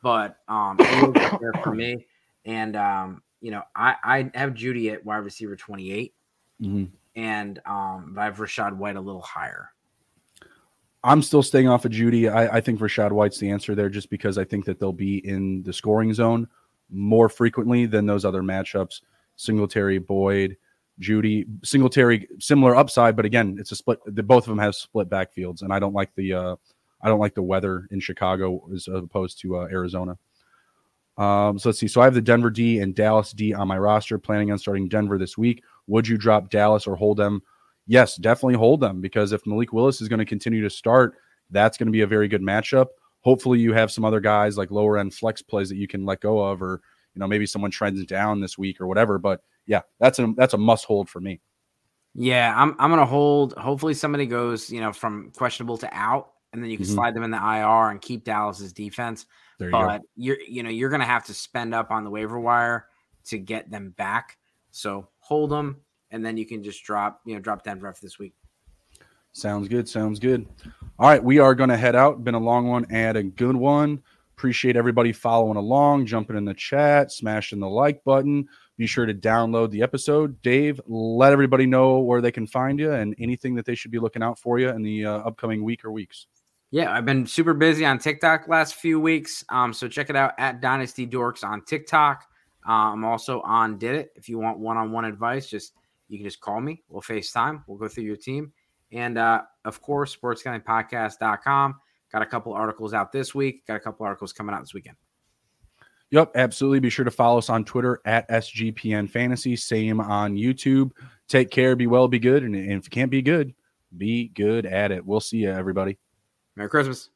but um there for me. And um, you know, I I have Jeudy at wide receiver 28, mm-hmm. and um, I have Rachaad White a little higher. I'm still staying off of Jeudy. I, I think Rachaad White's the answer there, just because I think that they'll be in the scoring zone more frequently than those other matchups. Singletary, Boyd, Jeudy, Singletary, similar upside, but again, it's a split. The, both of them have split backfields, and I don't like the uh, I don't like the weather in Chicago as opposed to uh, Arizona. Um, so let's see. So I have the Denver D and Dallas D on my roster, planning on starting Denver this week. Would you drop Dallas or hold them? Yes, definitely hold them because if Malik Willis is going to continue to start, that's going to be a very good matchup. Hopefully, you have some other guys like lower end flex plays that you can let go of, or you know maybe someone trends down this week or whatever. But yeah, that's a that's a must hold for me. Yeah, I'm I'm gonna hold. Hopefully, somebody goes you know from questionable to out, and then you can mm-hmm. slide them in the IR and keep Dallas's defense. There you but go. you're you know you're going to have to spend up on the waiver wire to get them back. So hold them, and then you can just drop you know drop Denver for this week. Sounds good. Sounds good. All right, we are going to head out. Been a long one and a good one. Appreciate everybody following along, jumping in the chat, smashing the like button. Be sure to download the episode. Dave, let everybody know where they can find you and anything that they should be looking out for you in the uh, upcoming week or weeks. Yeah, I've been super busy on TikTok last few weeks. Um, so check it out at Dynasty Dorks on TikTok. Uh, I'm also on Did It. If you want one-on-one advice, just you can just call me. We'll FaceTime. We'll go through your team. And uh, of course, sportsgamblingpodcast.com. Got a couple articles out this week. Got a couple articles coming out this weekend. Yep, absolutely. Be sure to follow us on Twitter at SGPN Fantasy. Same on YouTube. Take care, be well, be good. And if you can't be good, be good at it. We'll see you, everybody. Merry Christmas.